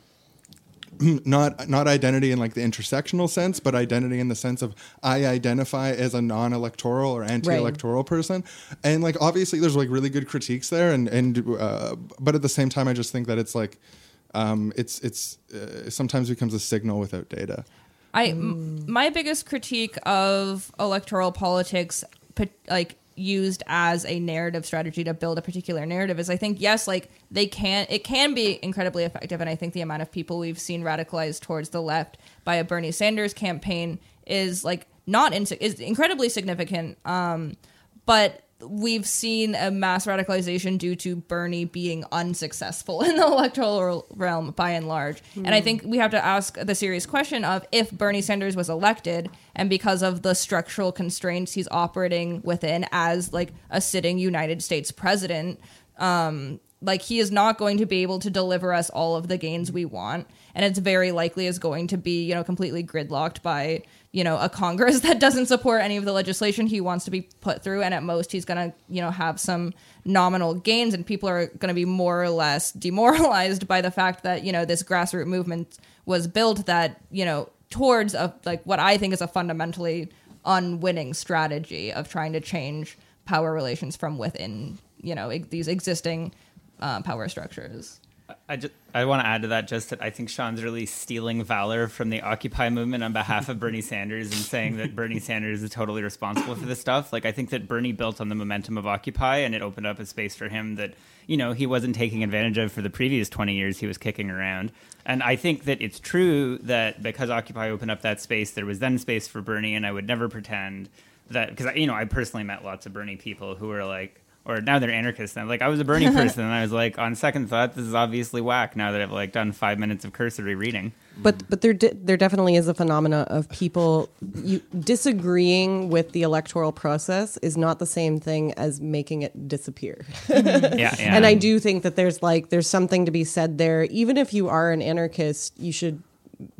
not not identity in like the intersectional sense, but identity in the sense of I identify as a non-electoral or anti-electoral person, and like obviously there's like really good critiques there, and and uh, but at the same time I just think that it's like um, it's it's uh, sometimes becomes a signal without data. I m- my biggest critique of electoral politics, like used as a narrative strategy to build a particular narrative, is I think yes, like they can, it can be incredibly effective, and I think the amount of people we've seen radicalized towards the left by a Bernie Sanders campaign is like not in, is incredibly significant. Um, but we've seen a mass radicalization due to Bernie being unsuccessful in the electoral realm by and large. And I think we have to ask the serious question of if Bernie Sanders was elected and because of the structural constraints he's operating within as like a sitting United States president, um, like he is not going to be able to deliver us all of the gains we want. And it's very likely is going to be you know completely gridlocked by you know a congress that doesn't support any of the legislation he wants to be put through. And at most he's going to you know have some nominal gains and people are going to be more or less demoralized by the fact that you know this grassroots movement was built that you know towards a like what i think is a fundamentally unwinning strategy of trying to change power relations from within you know these existing uh, power structures I just I want to add to that just that I think Sean's really stealing valor from the Occupy movement on behalf of Bernie Sanders and saying that Bernie Sanders is totally responsible for this stuff. Like I think that Bernie built on the momentum of Occupy and it opened up a space for him that you know he wasn't taking advantage of for the previous 20 years he was kicking around. And I think that it's true that because Occupy opened up that space there was then space for Bernie and I would never pretend that because you know I personally met lots of Bernie people who were like or now they're anarchists. And like I was a Bernie person, and I was like, on second thought, this is obviously whack. Now that I've like done five minutes of cursory reading, But but there de- there definitely is a phenomena of people you, disagreeing with the electoral process is not the same thing as making it disappear. Mm-hmm. yeah, yeah. And I do think that there's like there's something to be said there. Even if you are an anarchist, you should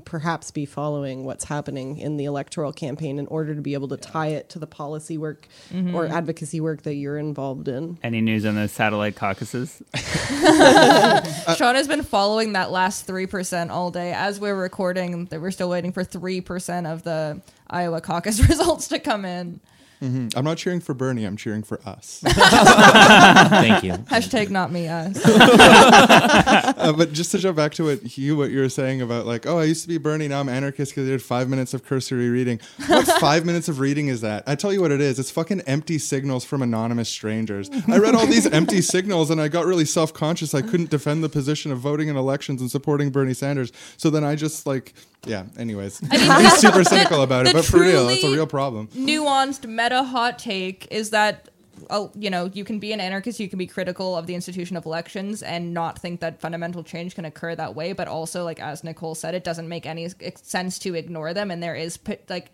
perhaps be following what's happening in the electoral campaign in order to be able to tie it to the policy work or mm-hmm. advocacy work that you're involved in. Any news on those satellite caucuses? Sean has been following that last 3% all day. As we're recording, that we're still waiting for 3% of the Iowa caucus results to come in. I'm not cheering for Bernie. I'm cheering for us. Thank you. Hashtag not me, us. uh, but just to jump back to what Hugh, what you were saying about like, oh, I used to be Bernie, now I'm anarchist because I did five minutes of cursory reading. What five minutes of reading is that? I tell you what it is. It's fucking empty signals from anonymous strangers. I read all these empty signals and I got really self conscious. I couldn't defend the position of voting in elections and supporting Bernie Sanders. So then I just like, yeah. Anyways, I am super cynical about it, the but for real, it's a real problem. Nuanced meta hot take is that. uh, you know, you can be an anarchist, you can be critical of the institution of elections and not think that fundamental change can occur that way. But also, like as Nicole said, it doesn't make any sense to ignore them, and there is like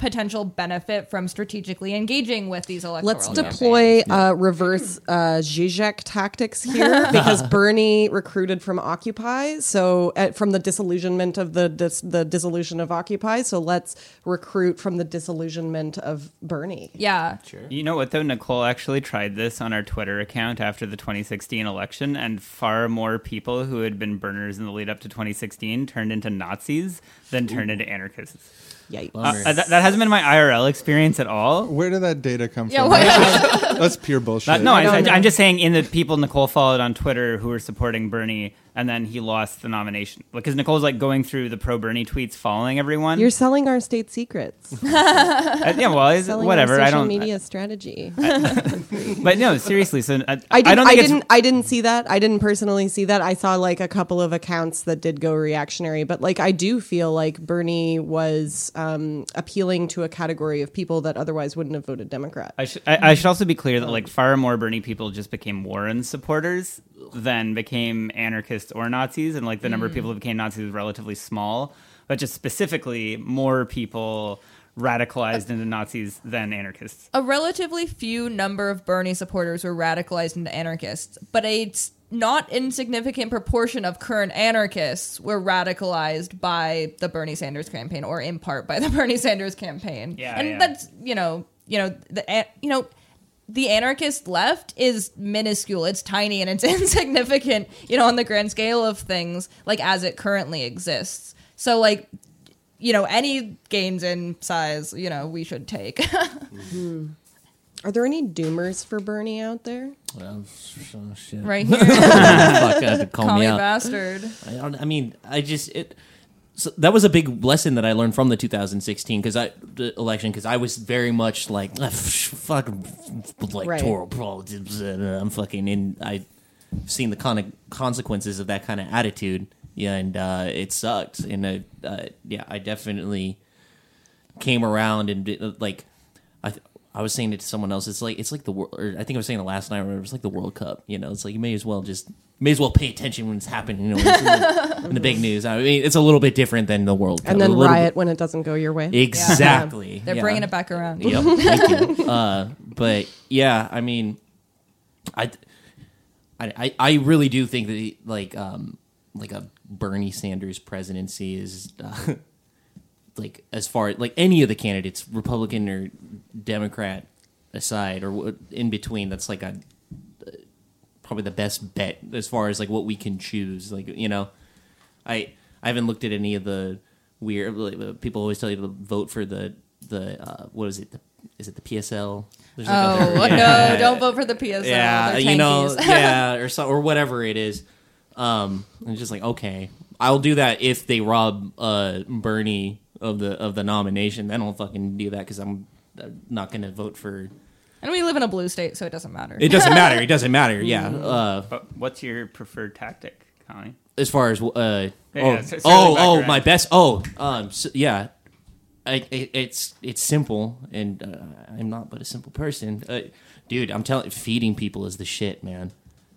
potential benefit from strategically engaging with these electoral. Let's campaigns. deploy uh, reverse uh, Zizek tactics here because Bernie recruited from Occupy, so uh, from the disillusionment of the dis- the dissolution of Occupy. So let's recruit from the disillusionment of Bernie. Yeah, You know what though? Nicole actually tried this on our Twitter account after the 2016 election, and far more people who had been Berners in the lead up to 2016 turned into Nazis than turned into anarchists. Yikes. Uh, that, that hasn't been my IRL experience at all. Where did that data come Yeah, from? what- That's, that's pure bullshit. But no, I, don't I. I'm just saying in the people Nicole followed on Twitter who were supporting Bernie, and then he lost the nomination because Nicole's like going through the pro Bernie tweets, following everyone. You're selling our state secrets. Uh, yeah, well, it's- selling whatever. Our I social don't. media strategy. but no, seriously. So uh, I, did, I don't I, think it's didn't. I didn't see that. I didn't personally see that. I saw like a couple of accounts that did go reactionary, but like I do feel like Bernie was um, appealing to a category of people that otherwise wouldn't have voted Democrat. I should, I, I should also be clear that like far more Bernie people just became Warren supporters than became anarchists or Nazis, and like the number of people who became Nazis was relatively small. But just specifically, more people radicalized into Nazis than anarchists. a relatively few number of Bernie supporters were radicalized into anarchists, but a not insignificant proportion of current anarchists were radicalized by the Bernie Sanders campaign, or in part by the Bernie Sanders campaign. Yeah, and yeah. that's you know, you know, the eh, you know. The anarchist left is minuscule. It's tiny and it's insignificant, you know, on the grand scale of things, like as it currently exists. So, like, you know, any gains in size, you know, we should take. Are there any doomers for Bernie out there? Well, oh, shit. right here. Fuck, uh, call, Call me me out. bastard. I, don't- I mean, I just it. So that was a big lesson that I learned from the 2016 because I the election because I was very much like "Ah, fuck electoral politics and uh, I'm fucking in. I've seen the kind con- consequences of that kind of attitude. Yeah, and uh, it sucked. And uh, uh, yeah, I definitely came around and did, uh, like I. was saying it to someone else. It's like it's like the world. I think I was saying it last night. Or it was like the World Cup. You know, it's like you may as well just may as well pay attention when it's happening. You know, when it's in, the, in the big news. I mean, it's a little bit different than the World Cup. And then A little riot when it doesn't go your way. bit- exactly. They're yeah. bringing it back around. Yep. Thank you. Uh, but yeah, I mean, I, I, I- I really do think that he- like um like a Bernie Sanders presidency is uh, like as far like any of the candidates, Republican or Democrat aside or in between, that's like a probably the best bet as far as like what we can choose. Like you know, I I haven't looked at any of the weird. Like, uh, people always tell you to vote for the the uh, what is it? The, is it the PSL? There's like Oh other- no! Don't vote for the PSL. yeah, you know, yeah, or so, or whatever it is. Um, it's just like okay, I'll do that if they rob uh Bernie of the of the nomination. Then I'll fucking do that because I'm uh, not going to vote for. and we live in a blue state, so it doesn't matter. It doesn't matter. It doesn't matter. Yeah. Uh, But what's your preferred tactic, Connie? as far as uh Yeah, oh yeah, so- oh, oh around. my best oh um so, yeah I, it, it's it's simple and uh, I'm not but a simple person uh, dude I'm telling feeding people is the shit man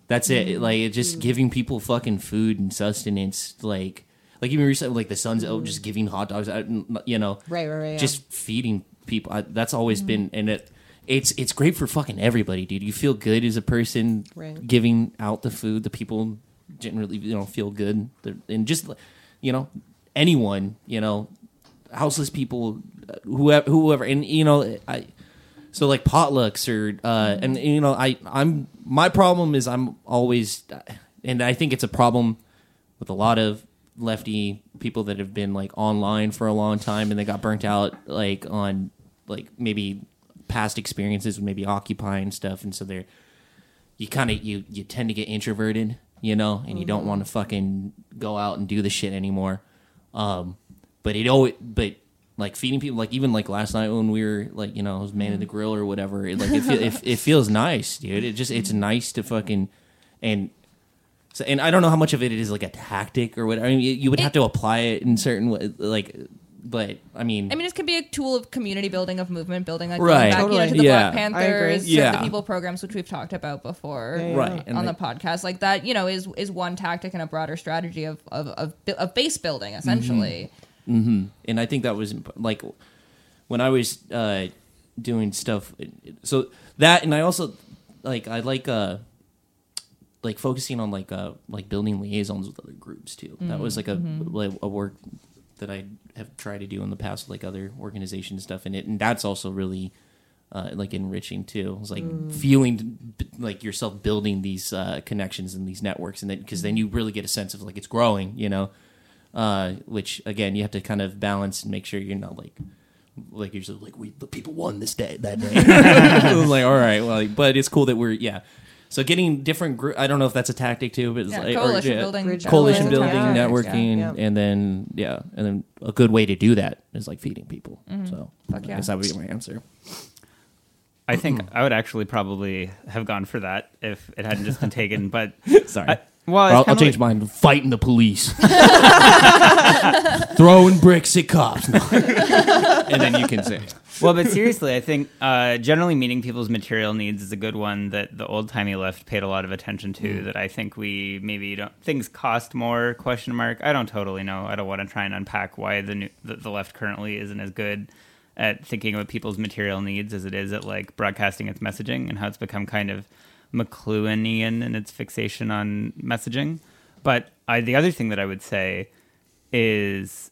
that's it like it just giving people fucking food and sustenance like like even recently like the sons oh just mm. giving hot dogs out, you know Right, right, right, yeah. just feeding people. I, that's always mm-hmm. been and it it's it's great for fucking everybody dude. You feel good as a person Right. giving out the food. The people generally you know feel good. They're- and just you know anyone you know houseless people uh, whoever whoever and you know i so like potlucks or uh mm-hmm. and you know i i'm my problem is i'm always and i think it's a problem with a lot of lefty people that have been like online for a long time and they got burnt out like on like maybe past experiences with maybe occupy and stuff. And so they're you kind of you you tend to get introverted you know and you don't want to fucking go out and do the shit anymore. Um but it always but like feeding people like even like last night when we were like you know I was man of the grill or whatever it, like it, feel, it, it feels nice dude. It just it's nice to fucking and so and I don't know how much of it is like a tactic or whatever I mean you, you would have to apply it in certain way like but I mean I mean, it could be a tool of community building, of movement building, like Right. going back you know, to the Yeah. Black Panthers, Yeah. the People programs, which we've talked about before. Yeah, yeah. right and on like- the podcast like that you know is is one tactic and a broader strategy of of of, of base building essentially and I think that was like when I was uh, doing stuff. So that, and I also like I like uh like focusing on like uh like building liaisons with other groups too. That was like a like a work that I have tried to do in the past with like other organizations and stuff, and it and that's also really. Uh, like enriching too. It's like feeling like yourself building these uh, connections and these networks, and then because then you really get a sense of like it's growing, you know uh, which again you have to kind of balance and make sure you're not like like you're just like we the people won this day that day. like all right, well, but it's cool that we're yeah. So getting different group. I don't know if that's a tactic too, but it's Yeah, like, or, coalition yeah, building. Bridge coalition building, building, yeah. networking, Yeah. and then yeah, and then a good way to do that is like feeding people. Mm-hmm. So Fuck yeah. I guess that would be my answer. I think I would actually probably have gone for that if it hadn't just been taken. But Sorry. I, well, I'll, I'll change like- mine. Fighting the police, throwing bricks at cops, No. and then you can say, well, but seriously, I think uh, generally meeting people's material needs is a good one that the old timey left paid a lot of attention to. That I think we maybe don't things cost more? Question mark. I don't totally know. I don't want to try and unpack why the new, the, the left currently isn't as good at thinking about people's material needs as it is at like broadcasting its messaging and how it's become kind of McLuhanian in its fixation on messaging. But I, the other thing that I would say is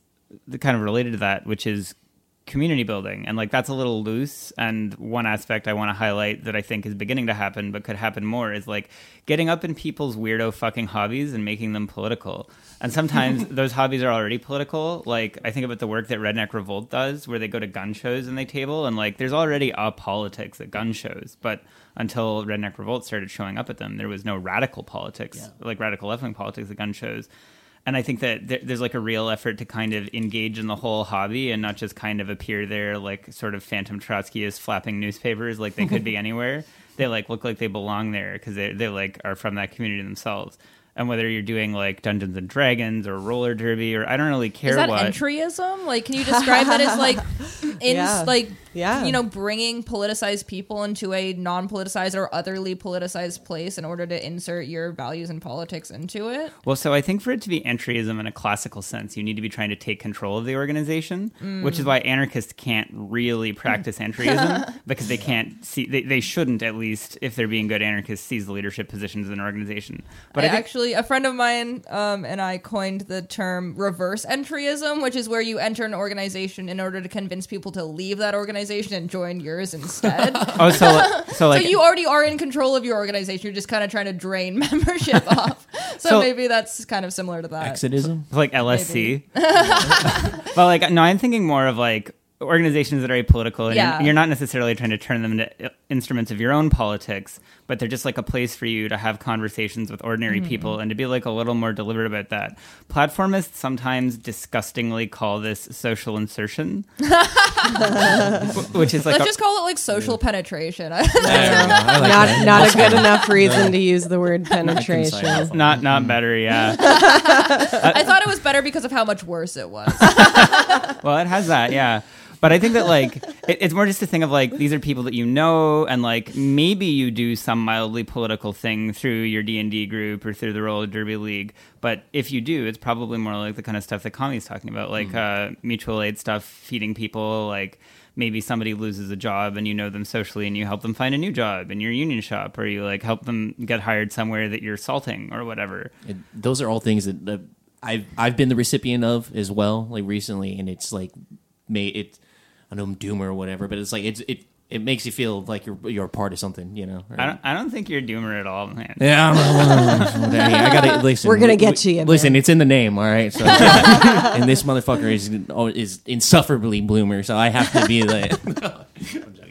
the kind of related to that, which is community building. And like that's a little loose. And one aspect I want to highlight that I think is beginning to happen, but could happen more, is like getting up in people's weirdo fucking hobbies and making them political. And sometimes those hobbies are already political. Like I think about the work that Redneck Revolt does, where they go to gun shows and they table, and like there's already a politics at gun shows, but until Redneck Revolt started showing up at them, there was no radical politics, like radical left wing politics at gun shows. And I think that there, there's like a real effort to kind of engage in the whole hobby and not just kind of appear there like sort of phantom Trotskyists flapping newspapers like they could be anywhere. They like look like they belong there because they they like are from that community themselves. And whether you're doing like Dungeons and Dragons or roller derby or I don't really care Is that what. entryism? Like, can you describe that as like, in Yeah. like, Yeah. you know, bringing politicized people into a non-politicized or otherly politicized place in order to insert your values and politics into it? Well, so I think for it to be entryism in a classical sense, you need to be trying to take control of the organization, mm. which is why anarchists can't really practice entryism because they can't see, they, they shouldn't at least, if they're being good anarchists, seize the leadership positions in an organization. But I I, think, actually, a friend of mine um, and I coined the term reverse entryism, which is where you enter an organization in order to convince people to leave that organization and join yours instead. oh, so, so like, so you already are in control of your organization. You're just kind of trying to drain membership off. So, So- maybe that's kind of similar to that. Exitism, like LSC. but like, no, I'm thinking more of like organizations that are apolitical and Yeah. you're, you're not necessarily trying to turn them into uh, instruments of your own politics, but they're just like a place for you to have conversations with ordinary Mm-hmm. people and to be like a little more deliberate about that. Platformists sometimes disgustingly call this social insertion, which is like Let's a- just call it like social penetration. I don't like not not a good enough reason to use the word penetration. Reconcile. not not better, yeah. I thought it was better because of how much worse it was. well, it has that, yeah. But I think that like it, it's more just a thing of like these are people that you know, and like maybe you do some mildly political thing through your D and D group or through the roller derby league. But if you do, it's probably more like the kind of stuff that Kami's talking about, like uh, mutual aid stuff, feeding people, like. Maybe somebody loses a job and you know them socially and you help them find a new job in your union shop or you like help them get hired somewhere that you're salting or whatever. It- those are all things that, that I've I've been the recipient of as well, like recently, and it's like made it. I know I'm doomer or whatever, but it's like it's it it makes you feel like you're you're a part of something, you know. I don't, I don't think you're a doomer at all, man. Yeah, I, don't know. I gotta listen. We're gonna get we- you Listen, there. it's in the name, all right. So, and this motherfucker is is insufferably bloomer, so I have to be like.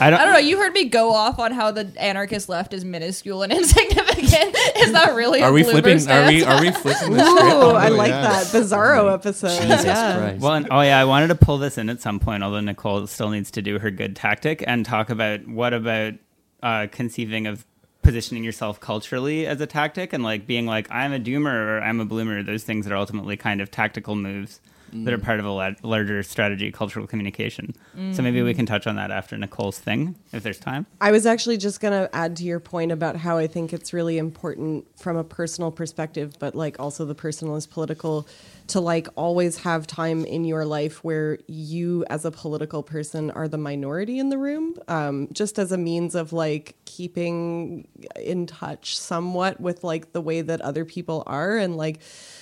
I don't, I don't know. You heard me go off on how the anarchist left is minuscule and insignificant. is that really? Are a we bloomer flipping? Are we are we flipping the Ooh, script? I Oh, like yeah. that Bizarro episode. Jesus yeah. Christ. Well, and, oh yeah, I wanted to pull this in at some point, although Nicole still needs to do her good tactic and talk about what about uh, conceiving of positioning yourself culturally as a tactic and like being like I'm a doomer or I'm a bloomer. Those things are ultimately kind of tactical moves that are part of a la- larger strategy, cultural communication. So maybe we can touch on that after Nicole's thing, if there's time. I was actually just going to add to your point about how I think it's really important from a personal perspective, but like also the personal is political, to like always have time in your life where you, as a political person, are the minority in the room, um, just as a means of like keeping in touch somewhat with like the way that other people are and like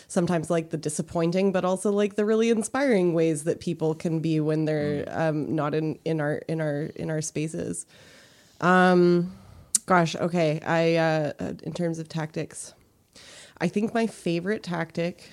sometimes like the disappointing but also like the really inspiring ways that people can be when they're um, not in in our in our in our spaces Um, gosh okay i uh, uh, in terms of tactics i think my favorite tactic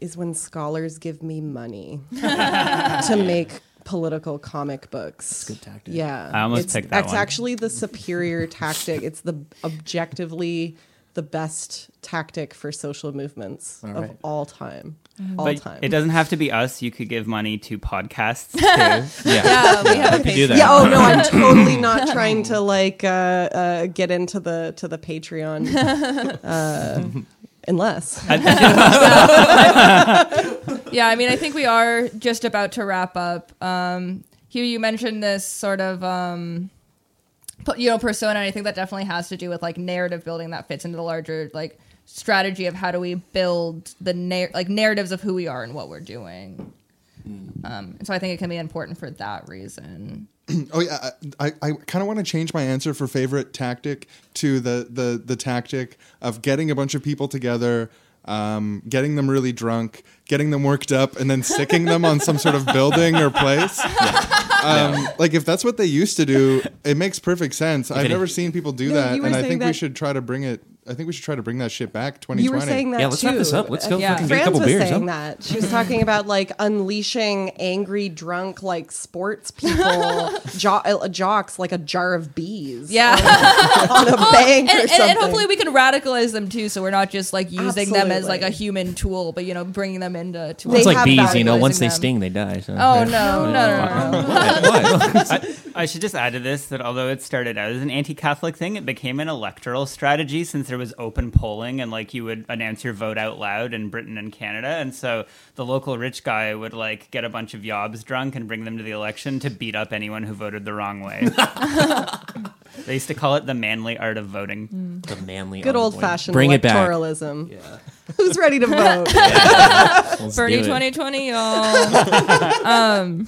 is when scholars give me money to make political comic books. That's good tactic. Yeah, I almost it's, picked that It's one. actually the superior tactic. It's the objectively the best tactic for social movements All of all time. All but time. it doesn't have to be us. You could give money to podcasts too. Yeah. Yeah, we have a could do that. yeah. Oh no, I'm totally not trying to like uh, uh, get into the to the Patreon. Uh, unless yeah, I mean, I think we are just about to wrap up. Um, Hugh, you mentioned this sort of, um, pu- you know, persona. And I think that definitely has to do with like narrative building that fits into the larger like strategy of how do we build the nar- like narratives of who we are and what we're doing. Um, and so I think it can be important for that reason. Oh yeah, I, I, I kind of want to change my answer for favorite tactic to the the the tactic of getting a bunch of people together, um, getting them really drunk, getting them worked up, and then sticking them on some sort of building or place. Um, Like if that's what they used to do, it makes perfect sense. I've never seen people do No, that, you were and I saying think we that- should try to bring it. I think we should try to bring that shit back. Twenty you were saying that Yeah, let's too. wrap this up. Let's go Yeah. fucking get a Franz couple was beers. saying huh? that. She was talking about like unleashing angry, drunk, like sports people, jo- uh, jocks, like a jar of bees. Yeah. on a bank and, or something. and hopefully we can radicalize them too, so we're not just like using them as like a human tool, but you know, bringing them into. To They It's like bees, you know. Once they them. sting, they die. So, Oh yeah. no, no, no, no, no. I, I should just add to this that although it started out as an anti-Catholic thing, it became an electoral strategy since there was open polling and like you would announce your vote out loud in Britain and Canada, and so the local rich guy would like get a bunch of yobs drunk and bring them to the election to beat up anyone who voted the wrong way. they used to call it the manly art of voting. The manly, Good old fashioned Bring it back. electoralism. Yeah. Who's ready to vote? Let's Bernie 2020, y'all. um,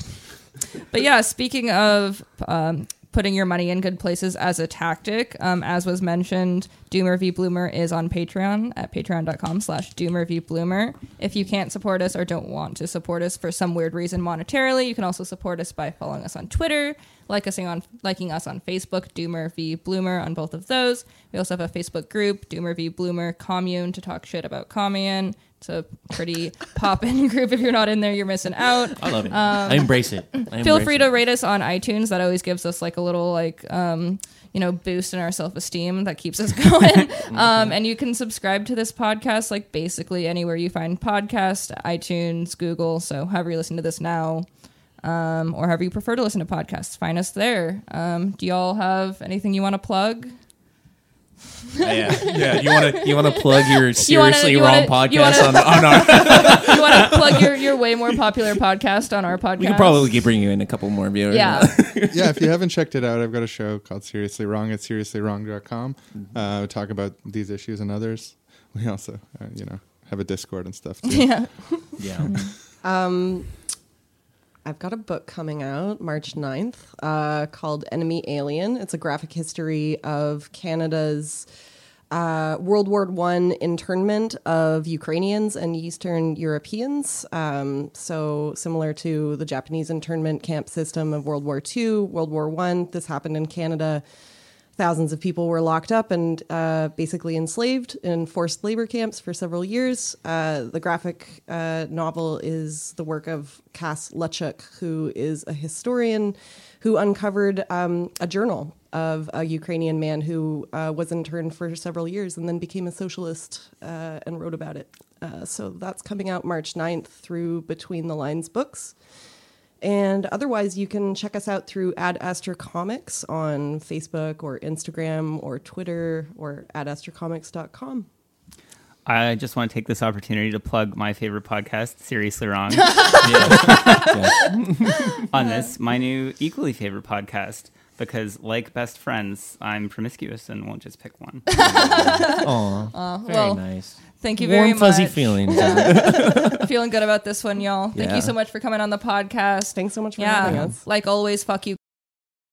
but yeah, speaking of um, putting your money in good places as a tactic, um, as was mentioned, Doomer v Bloomer is on Patreon at patreon.com slash Doomer v Bloomer. If you can't support us or don't want to support us for some weird reason monetarily, you can also support us by following us on Twitter, like us on liking us on Facebook, Doomer v Bloomer on both of those. We also have a Facebook group, Doomer v Bloomer Commune, to talk shit about commune. It's a pretty pop-in group. If you're not in there, you're missing out. I love it. I embrace it. I Um, Feel free it. to rate us on iTunes. That always gives us like a little like um, you know boost in our self-esteem that keeps us going. um, and you can subscribe to this podcast like basically anywhere you find podcast, iTunes, Google. So however you listen to this now. Um, or however you prefer to listen to podcasts, find us there. Um, do y'all have anything you want to plug? Yeah, yeah. You want to you want to plug your seriously you wrong wanna- podcast wanna- on, on our? You want to plug your, your way more popular podcast on our podcast? We could probably bring you in a couple more viewers. yeah. yeah, if you haven't checked it out, I've got a show called Seriously Wrong at seriouslywrong.com. Uh, we talk about these issues and others. We also, uh, you know, have a Discord and stuff too. yeah. yeah. I've got a book coming out March 9th uh, called Enemy Alien. It's a graphic history of Canada's uh, World War One internment of Ukrainians and Eastern Europeans. Um, so similar to the Japanese internment camp system of World War Two, World War One. This happened in Canada. Thousands of people were locked up and uh, basically enslaved in forced labor camps for several years. Uh, the graphic uh, novel is the work of Cass Luciuk, who is a historian who uncovered um, a journal of a Ukrainian man who uh, was interned for several years and then became a socialist uh, and wrote about it. Uh, so that's coming out March 9th through Between the Lines Books. And otherwise, you can check us out through Ad Astra Comix on Facebook or Instagram or Twitter or adastracomix.com. I just want to take this opportunity to plug my favorite podcast, Seriously Wrong, on this, my new equally favorite podcast. Because, like best friends, I'm promiscuous and won't just pick one. Aw, uh, very well, nice. Thank you very Warm very fuzzy much. feelings. Feeling good about this one, y'all. Thank Yeah. you so much for coming on the podcast. Thanks so much for yeah, having us. like always, fuck you.